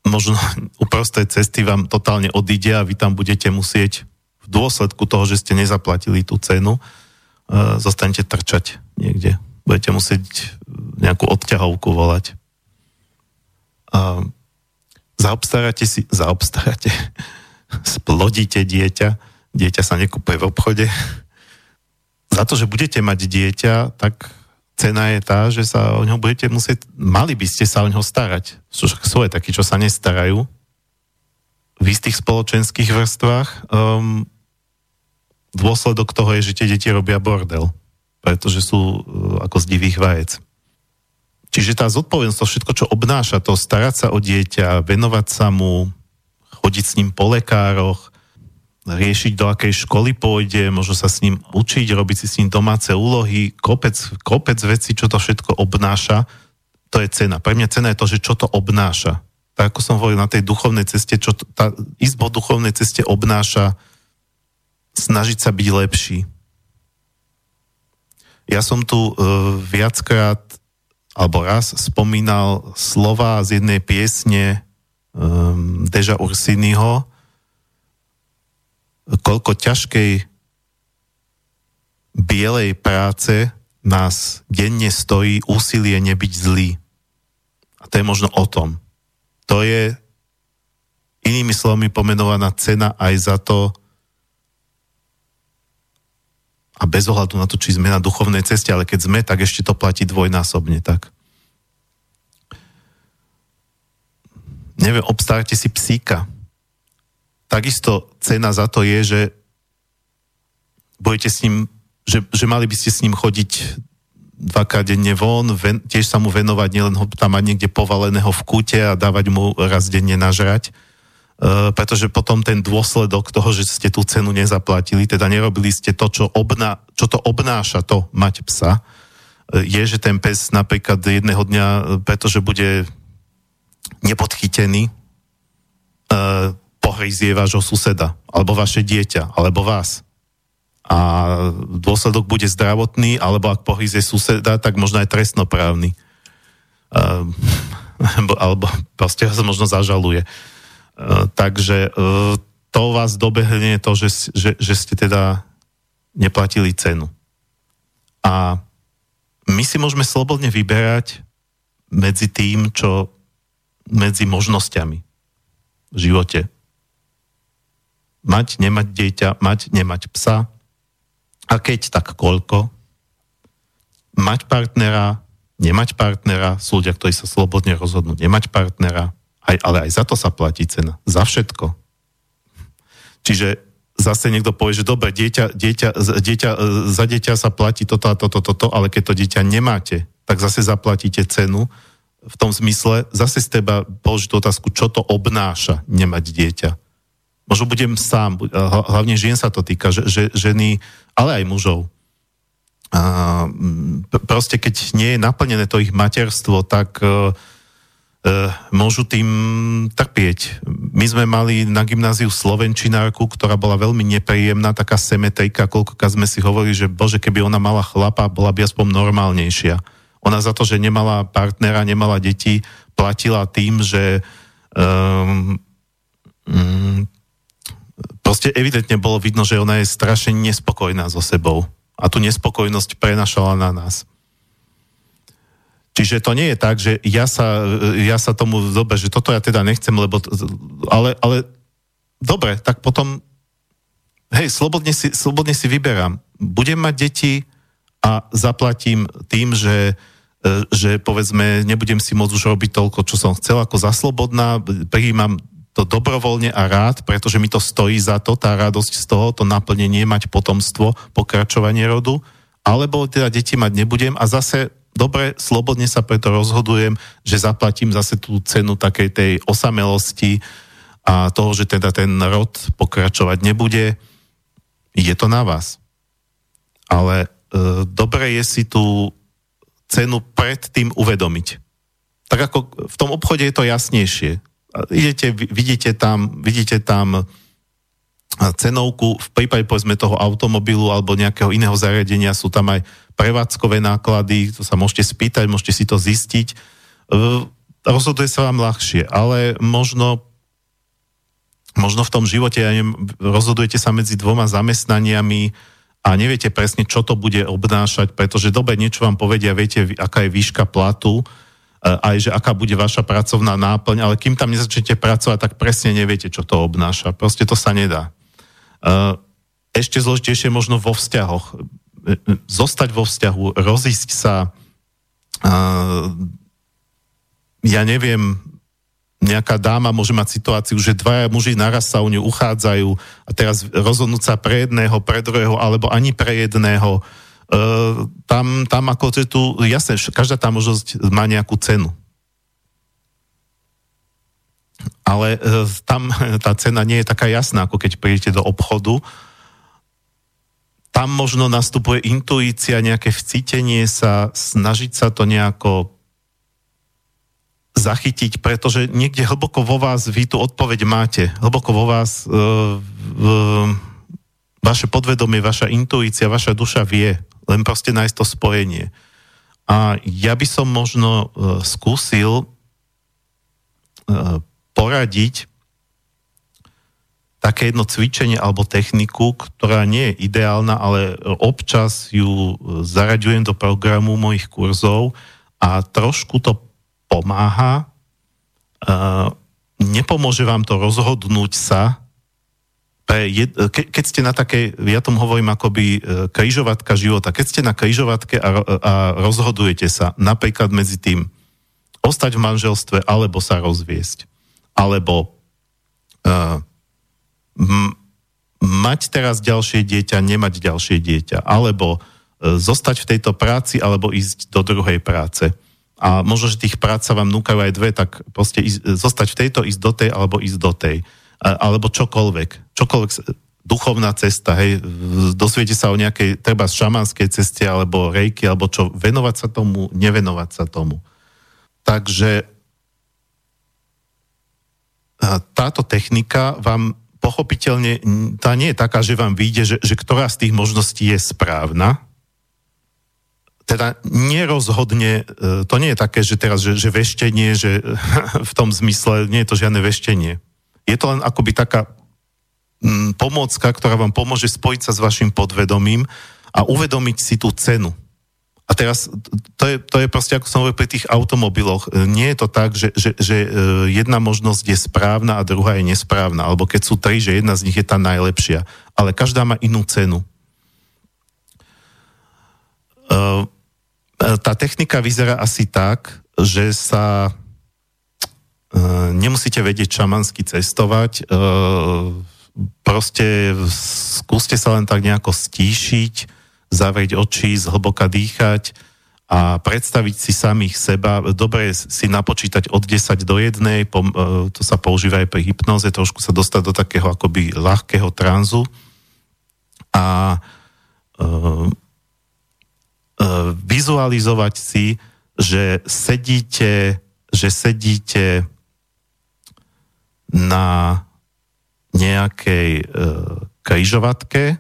[SPEAKER 1] možno [LAUGHS] uprostred cesty vám totálne odíde a vy tam budete musieť v dôsledku toho, že ste nezaplatili tú cenu, uh, zostanete trčať niekde. Budete musieť nejakú odťahovku volať. Uh, zaobstaráte si, zaobstaráte, splodíte dieťa, dieťa sa nekupuje v obchode. Za to, že budete mať dieťa, tak cena je tá, že sa o ňo budete musieť, mali by ste sa o ňo starať. Sú, sú aj takí, čo sa nestarajú v istých spoločenských vrstvách. Um, dôsledok toho je, že tie deti robia bordel, pretože sú uh, ako z divých vajec. Čiže tá zodpovednosť, to všetko, čo obnáša, to starať sa o dieťa, venovať sa mu, chodiť s ním po lekároch, riešiť, do akej školy pôjde, možno sa s ním učiť, robiť si s ním domáce úlohy, kopec, kopec veci, čo to všetko obnáša, to je cena. Pre mňa cena je to, že čo to obnáša. Tak ako som hovoril na tej duchovnej ceste, čo to, tá izbo duchovnej ceste obnáša, snažiť sa byť lepší. Ja som tu uh, viackrát alebo raz spomínal slova z jednej piesne um, Deža Ursiniho, koľko ťažkej bielej práce nás denne stojí úsilie nebyť zlý. A to je možno o tom. To je inými slovami pomenovaná cena aj za to, a bez ohľadu na to, či sme na duchovnej ceste, ale keď sme, tak ešte to platí dvojnásobne, tak. Neviem, obstárate si psíka. Takisto cena za to je, že budete s ním, že, že mali by ste s ním chodiť dvakrát denne von, ven, tiež sa mu venovať, nielen ho tam mať niekde povaleného v kúte a dávať mu raz denne nažrať, E, pretože potom ten dôsledok toho, že ste tú cenu nezaplatili, teda nerobili ste to, čo, obná, čo to obnáša to mať psa, e, je, že ten pes napríklad jedného dňa, e, pretože bude nepodchytený, pohryzie vášho suseda, alebo vaše dieťa, alebo vás. A dôsledok bude zdravotný, alebo ak pohryzie suseda, tak možno aj trestnoprávny. [LAUGHS] alebo proste sa možno zažaluje. Eh, takže eh, to vás dobehne to, že, že, že ste teda neplatili cenu. A my si môžeme slobodne vyberať medzi tým, čo medzi možnosťami v živote. Mať, nemať dieťa, mať, nemať psa. A keď, tak koľko. Mať partnera, nemať partnera, sú ľudia, ktorí sa slobodne rozhodnú nemať partnera, aj, ale aj za to sa platí cena. Za všetko. Čiže zase niekto povie, že dobre, dieťa, dieťa, dieťa, za dieťa sa platí toto a toto, toto, ale keď to dieťa nemáte, tak zase zaplatíte cenu v tom zmysle, zase z teba položiť otázku, čo to obnáša nemať dieťa. Možno budem sám, hlavne žien sa to týka, že, že ženy ale aj mužov. A, proste keď nie je naplnené to ich materstvo, tak uh, môžu tým trpieť. My sme mali na gymnáziu Slovenčinárku, ktorá bola veľmi nepríjemná, taká semetejka, koľkokrát sme si hovorili, že bože, keby ona mala chlapa, bola by aspoň normálnejšia. Ona za to, že nemala partnera, nemala deti, platila tým, že um, um, proste evidentne bolo vidno, že ona je strašne nespokojná so sebou a tú nespokojnosť prenašala na nás. Čiže to nie je tak, že ja sa, ja sa tomu, dobre, že toto ja teda nechcem, lebo, ale, ale dobre, tak potom, hej, slobodne si, slobodne si vyberám. Budem mať deti a zaplatím tým, že, že povedzme, nebudem si môcť už robiť toľko, čo som chcel ako za slobodná, prijímam to dobrovoľne a rád, pretože mi to stojí za to, tá radosť z toho, to naplnenie, mať potomstvo, pokračovanie rodu, alebo teda deti mať nebudem a zase dobre, slobodne sa preto rozhodujem, že zaplatím zase tú cenu takej tej osamelosti a toho, že teda ten rod pokračovať nebude, je to na vás. Ale e, dobre je si tú cenu predtým uvedomiť. Tak ako v tom obchode je to jasnejšie idete, vidíte tam, vidíte tam cenovku, v prípade povedzme toho automobilu alebo nejakého iného zariadenia sú tam aj prevádzkové náklady, to sa môžete spýtať, môžete si to zistiť. E, rozhoduje sa vám ľahšie, ale možno možno v tom živote ja neviem, rozhodujete sa medzi dvoma zamestnaniami a neviete presne, čo to bude obnášať, pretože dobe niečo vám povedia, viete, aká je výška platu, aj, že aká bude vaša pracovná náplň, ale kým tam nezačnete pracovať, tak presne neviete, čo to obnáša. Proste to sa nedá. Ešte zložitejšie možno vo vzťahoch. Zostať vo vzťahu, rozísť sa, ja neviem, nejaká dáma môže mať situáciu, že dvaja muži naraz sa o ňu uchádzajú a teraz rozhodnúť sa pre jedného, pre druhého, alebo ani pre jedného, Uh, tam, tam ako že tu, jasne, každá tá možnosť má nejakú cenu. Ale uh, tam [LAUGHS] tá cena nie je taká jasná, ako keď prídete do obchodu. Tam možno nastupuje intuícia, nejaké vcítenie sa, snažiť sa to nejako zachytiť, pretože niekde hlboko vo vás vy tú odpoveď máte. Hlboko vo vás uh, uh, vaše podvedomie, vaša intuícia, vaša duša vie, len proste nájsť to spojenie. A ja by som možno uh, skúsil uh, poradiť také jedno cvičenie alebo techniku, ktorá nie je ideálna, ale občas ju zaraďujem do programu mojich kurzov a trošku to pomáha. Uh, nepomôže vám to rozhodnúť sa, keď ste na takej, ja tomu hovorím akoby e, križovatka života, keď ste na križovatke a, a rozhodujete sa napríklad medzi tým ostať v manželstve alebo sa rozviesť, alebo uh, m, mať teraz ďalšie dieťa, nemať ďalšie dieťa, alebo zostať v tejto práci, alebo ísť do druhej práce. A možno, že tých prác sa vám núkajú aj dve, tak proste ísť, zostať v tejto, ísť do tej, alebo ísť do tej alebo čokoľvek. Čokoľvek, duchovná cesta, hej, dosviete sa o nejakej, treba šamanskej ceste, alebo rejky, alebo čo, venovať sa tomu, nevenovať sa tomu. Takže táto technika vám pochopiteľne, tá nie je taká, že vám vyjde, že, že ktorá z tých možností je správna, teda nerozhodne, e, to nie je také, že teraz, že, že veštenie, že [LAUGHS] v tom zmysle nie je to žiadne veštenie. Je to len akoby taká mm, pomôcka, ktorá vám pomôže spojiť sa s vašim podvedomím a uvedomiť si tú cenu. A teraz, to je, to je proste, ako som hovoril pri tých automobiloch, e, nie je to tak, že, že, že e, jedna možnosť je správna a druhá je nesprávna, alebo keď sú tri, že jedna z nich je tá najlepšia, ale každá má inú cenu. E, tá technika vyzerá asi tak, že sa Eh, nemusíte vedieť šamansky cestovať, eh, proste skúste sa len tak nejako stíšiť, zavrieť oči, zhlboka dýchať a predstaviť si samých seba. Dobre si napočítať od 10 do 1, eh, to sa používa aj pri hypnoze, trošku sa dostať do takého akoby ľahkého tranzu a vizualizovať si, že sedíte, že sedíte na nejakej uh, križovatke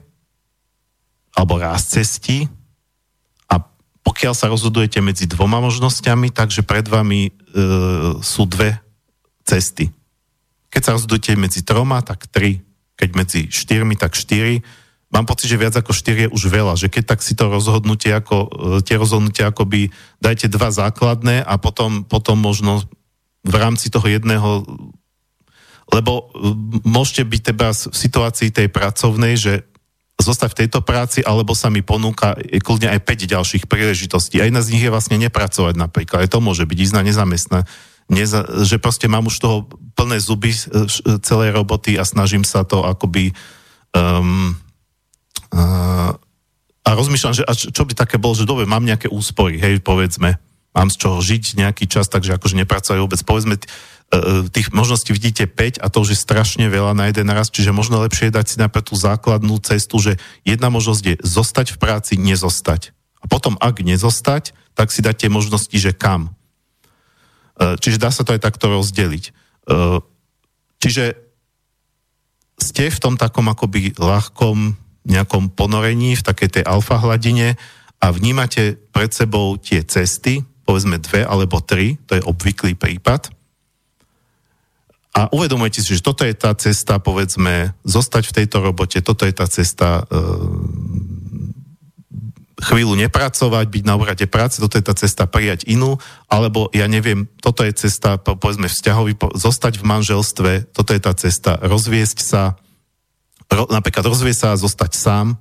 [SPEAKER 1] alebo raz cesti a pokiaľ sa rozhodujete medzi dvoma možnosťami, takže pred vami uh, sú dve cesty. Keď sa rozhodujete medzi troma, tak tri. Keď medzi štyrmi, tak štyri mám pocit, že viac ako 4 je už veľa, že keď tak si to rozhodnutie ako, e, tie rozhodnutia akoby dajte dva základné a potom, potom možno v rámci toho jedného lebo e, môžete byť teba v situácii tej pracovnej, že zostať v tejto práci, alebo sa mi ponúka kľudne aj 5 ďalších príležitostí. A jedna z nich je vlastne nepracovať napríklad. Aj to môže byť ísť na nezamestná. Neza, že proste mám už toho plné zuby e, celej roboty a snažím sa to akoby um, a rozmýšľam, že čo by také bolo, že dobre, mám nejaké úspory, hej, povedzme, mám z čoho žiť nejaký čas, takže akože nepracujú vôbec. Povedzme, e, e, tých možností vidíte 5 a to už je strašne veľa na jeden raz, čiže možno lepšie je dať si napríklad tú základnú cestu, že jedna možnosť je zostať v práci, nezostať. A potom, ak nezostať, tak si dať tie možnosti, že kam. E, čiže dá sa to aj takto rozdeliť. Čiže ste v tom takom akoby ľahkom nejakom ponorení, v takej tej alfa hladine a vnímate pred sebou tie cesty, povedzme dve alebo tri, to je obvyklý prípad. A uvedomujete si, že toto je tá cesta, povedzme, zostať v tejto robote, toto je tá cesta e, chvíľu nepracovať, byť na úrade práce, toto je tá cesta prijať inú, alebo ja neviem, toto je cesta, povedzme, vzťahový, zostať v manželstve, toto je tá cesta rozviesť sa, ro, napríklad rozvie sa a zostať sám. E,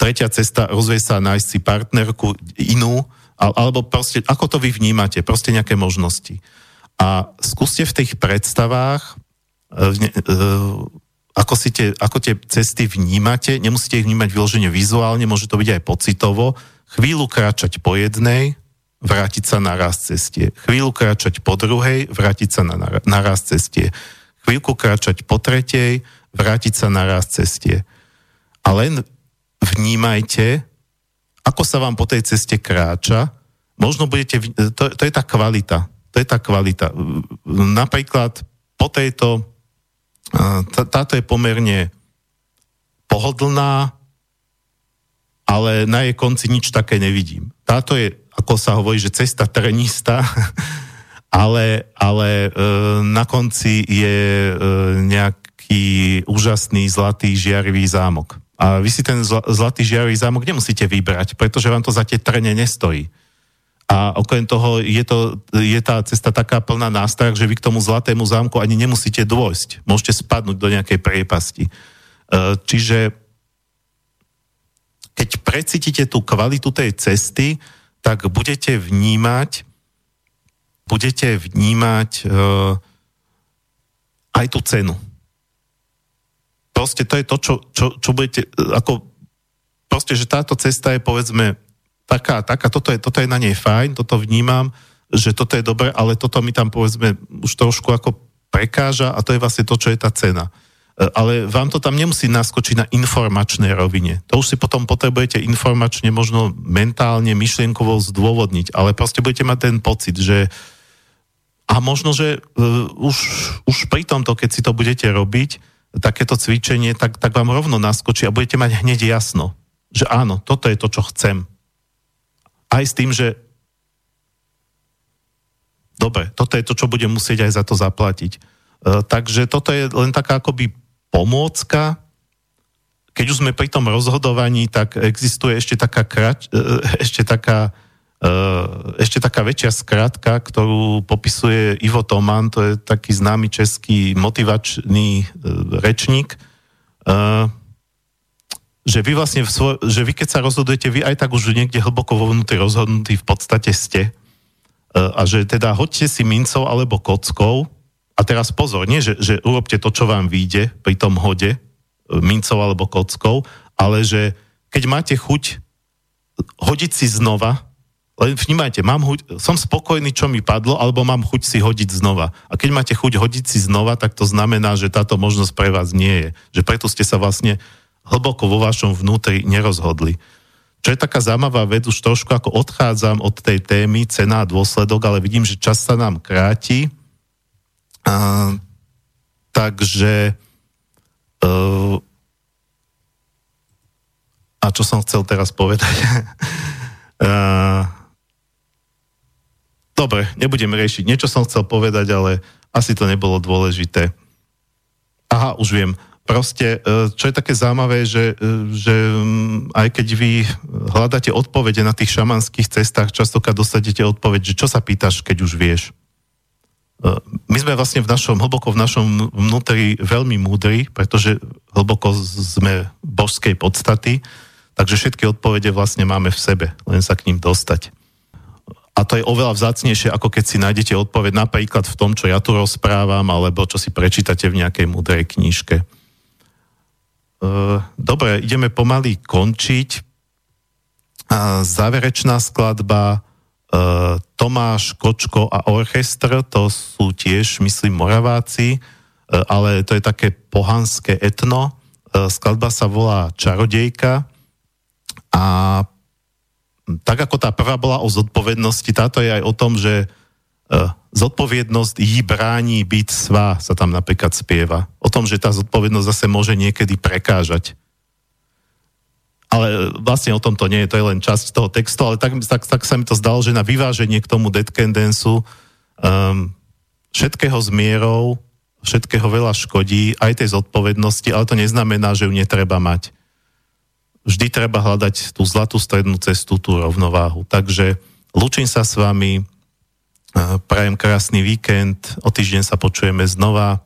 [SPEAKER 1] tretia cesta, rozvie sa nájsť si partnerku inú, alebo proste, ako to vy vnímate, proste nejaké možnosti. A skúste v tých predstavách, e, e, ako, si tie, ako tie cesty vnímate, nemusíte ich vnímať vyložene vizuálne, môže to byť aj pocitovo, chvíľu kráčať po jednej, vrátiť sa na raz cestie. Chvíľu kráčať po druhej, vrátiť sa na, na raz cestie. Chvíľku kráčať po tretej, vrátiť sa na raz cestie. A len vnímajte, ako sa vám po tej ceste kráča, možno budete, to, to je tá kvalita, to je tá kvalita. Napríklad po tejto, tá, táto je pomerne pohodlná, ale na jej konci nič také nevidím. Táto je, ako sa hovorí, že cesta trenista, [LAUGHS] ale, ale e, na konci je e, nejak, taký úžasný zlatý žiarivý zámok. A vy si ten zlatý žiarivý zámok nemusíte vybrať, pretože vám to za tie trene nestojí. A okrem toho je, to, je tá cesta taká plná nástrah, že vy k tomu zlatému zámku ani nemusíte dôjsť. Môžete spadnúť do nejakej priepasti. E, čiže keď precítite tú kvalitu tej cesty, tak budete vnímať budete vnímať uh, aj tú cenu proste to je to, čo, čo, čo budete, ako proste, že táto cesta je povedzme taká, taká, toto je, toto je na nej fajn, toto vnímam, že toto je dobré, ale toto mi tam povedzme už trošku ako prekáža a to je vlastne to, čo je tá cena. E, ale vám to tam nemusí naskočiť na informačnej rovine. To už si potom potrebujete informačne, možno mentálne, myšlienkovo zdôvodniť, ale proste budete mať ten pocit, že a možno, že uh, už, už pri tomto, keď si to budete robiť, takéto cvičenie, tak, tak vám rovno naskočí a budete mať hneď jasno, že áno, toto je to, čo chcem. Aj s tým, že dobre, toto je to, čo budem musieť aj za to zaplatiť. E, takže toto je len taká akoby pomôcka. Keď už sme pri tom rozhodovaní, tak existuje ešte taká, krač, e, ešte taká ešte taká väčšia skratka, ktorú popisuje Ivo Toman, to je taký známy český motivačný eh, rečník, eh, že vy vlastne, svoj, že vy keď sa rozhodujete, vy aj tak už niekde hlboko vo vnútri rozhodnutí v podstate ste. A že teda hoďte si mincov alebo kockou. A teraz pozor, nie, že, že urobte to, čo vám vyjde pri tom hode mincov alebo kockou, ale že keď máte chuť hodiť si znova len vnímajte, mám chuť, som spokojný, čo mi padlo, alebo mám chuť si hodiť znova. A keď máte chuť hodiť si znova, tak to znamená, že táto možnosť pre vás nie je. Že preto ste sa vlastne hlboko vo vašom vnútri nerozhodli. Čo je taká zaujímavá vec, už trošku ako odchádzam od tej témy cena a dôsledok, ale vidím, že čas sa nám kráti. A, takže uh, a čo som chcel teraz povedať? uh, [LAUGHS] dobre, nebudem riešiť. Niečo som chcel povedať, ale asi to nebolo dôležité. Aha, už viem proste, e, čo je také zaujímavé, že, e, že mm, aj keď vy hľadáte odpovede na tých šamanských cestách, častokrát dostanete odpoveď, že čo sa pýtaš, keď už vieš. E, my sme vlastne v našom, hlboko v našom vnútri veľmi múdri, pretože hlboko sme božskej podstaty, takže všetky odpovede vlastne máme v sebe, len sa k ním dostať. A to je oveľa vzácnejšie, ako keď si nájdete odpoveď napríklad v tom, čo ja tu rozprávam, alebo čo si prečítate v nejakej múdrej knižke. Eh, dobre, ideme pomaly končiť. Záverečná skladba eh, Tomáš Kočko a orchestr, to sú tiež, myslím, Moraváci, ale to je také pohanské etno. Skladba sa volá Čarodejka a tak ako tá prvá bola o zodpovednosti, táto je aj o tom, že zodpovednosť jí bráni byť svá, sa tam napríklad spieva. O tom, že tá zodpovednosť zase môže niekedy prekážať. Ale vlastne o tom to nie je, to je len časť toho textu, ale tak, tak, tak sa mi to zdalo, že na vyváženie k tomu dead um, všetkého z mierou, všetkého veľa škodí, aj tej zodpovednosti, ale to neznamená, že ju netreba mať. Vždy treba hľadať tú zlatú strednú cestu, tú rovnováhu. Takže lučím sa s vami, Prajem krásny víkend, o týždeň sa počujeme znova.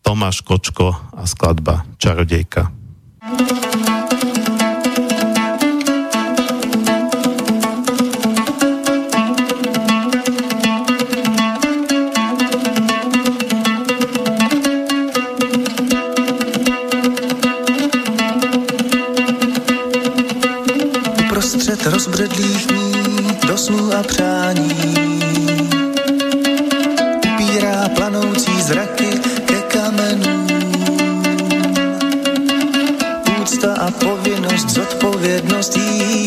[SPEAKER 1] Tomáš Kočko a skladba Čarodejka.
[SPEAKER 3] Uprostřed snů a přání planoucí zraky ke kamenům. Úcta a povinnost, zodpovědnost jí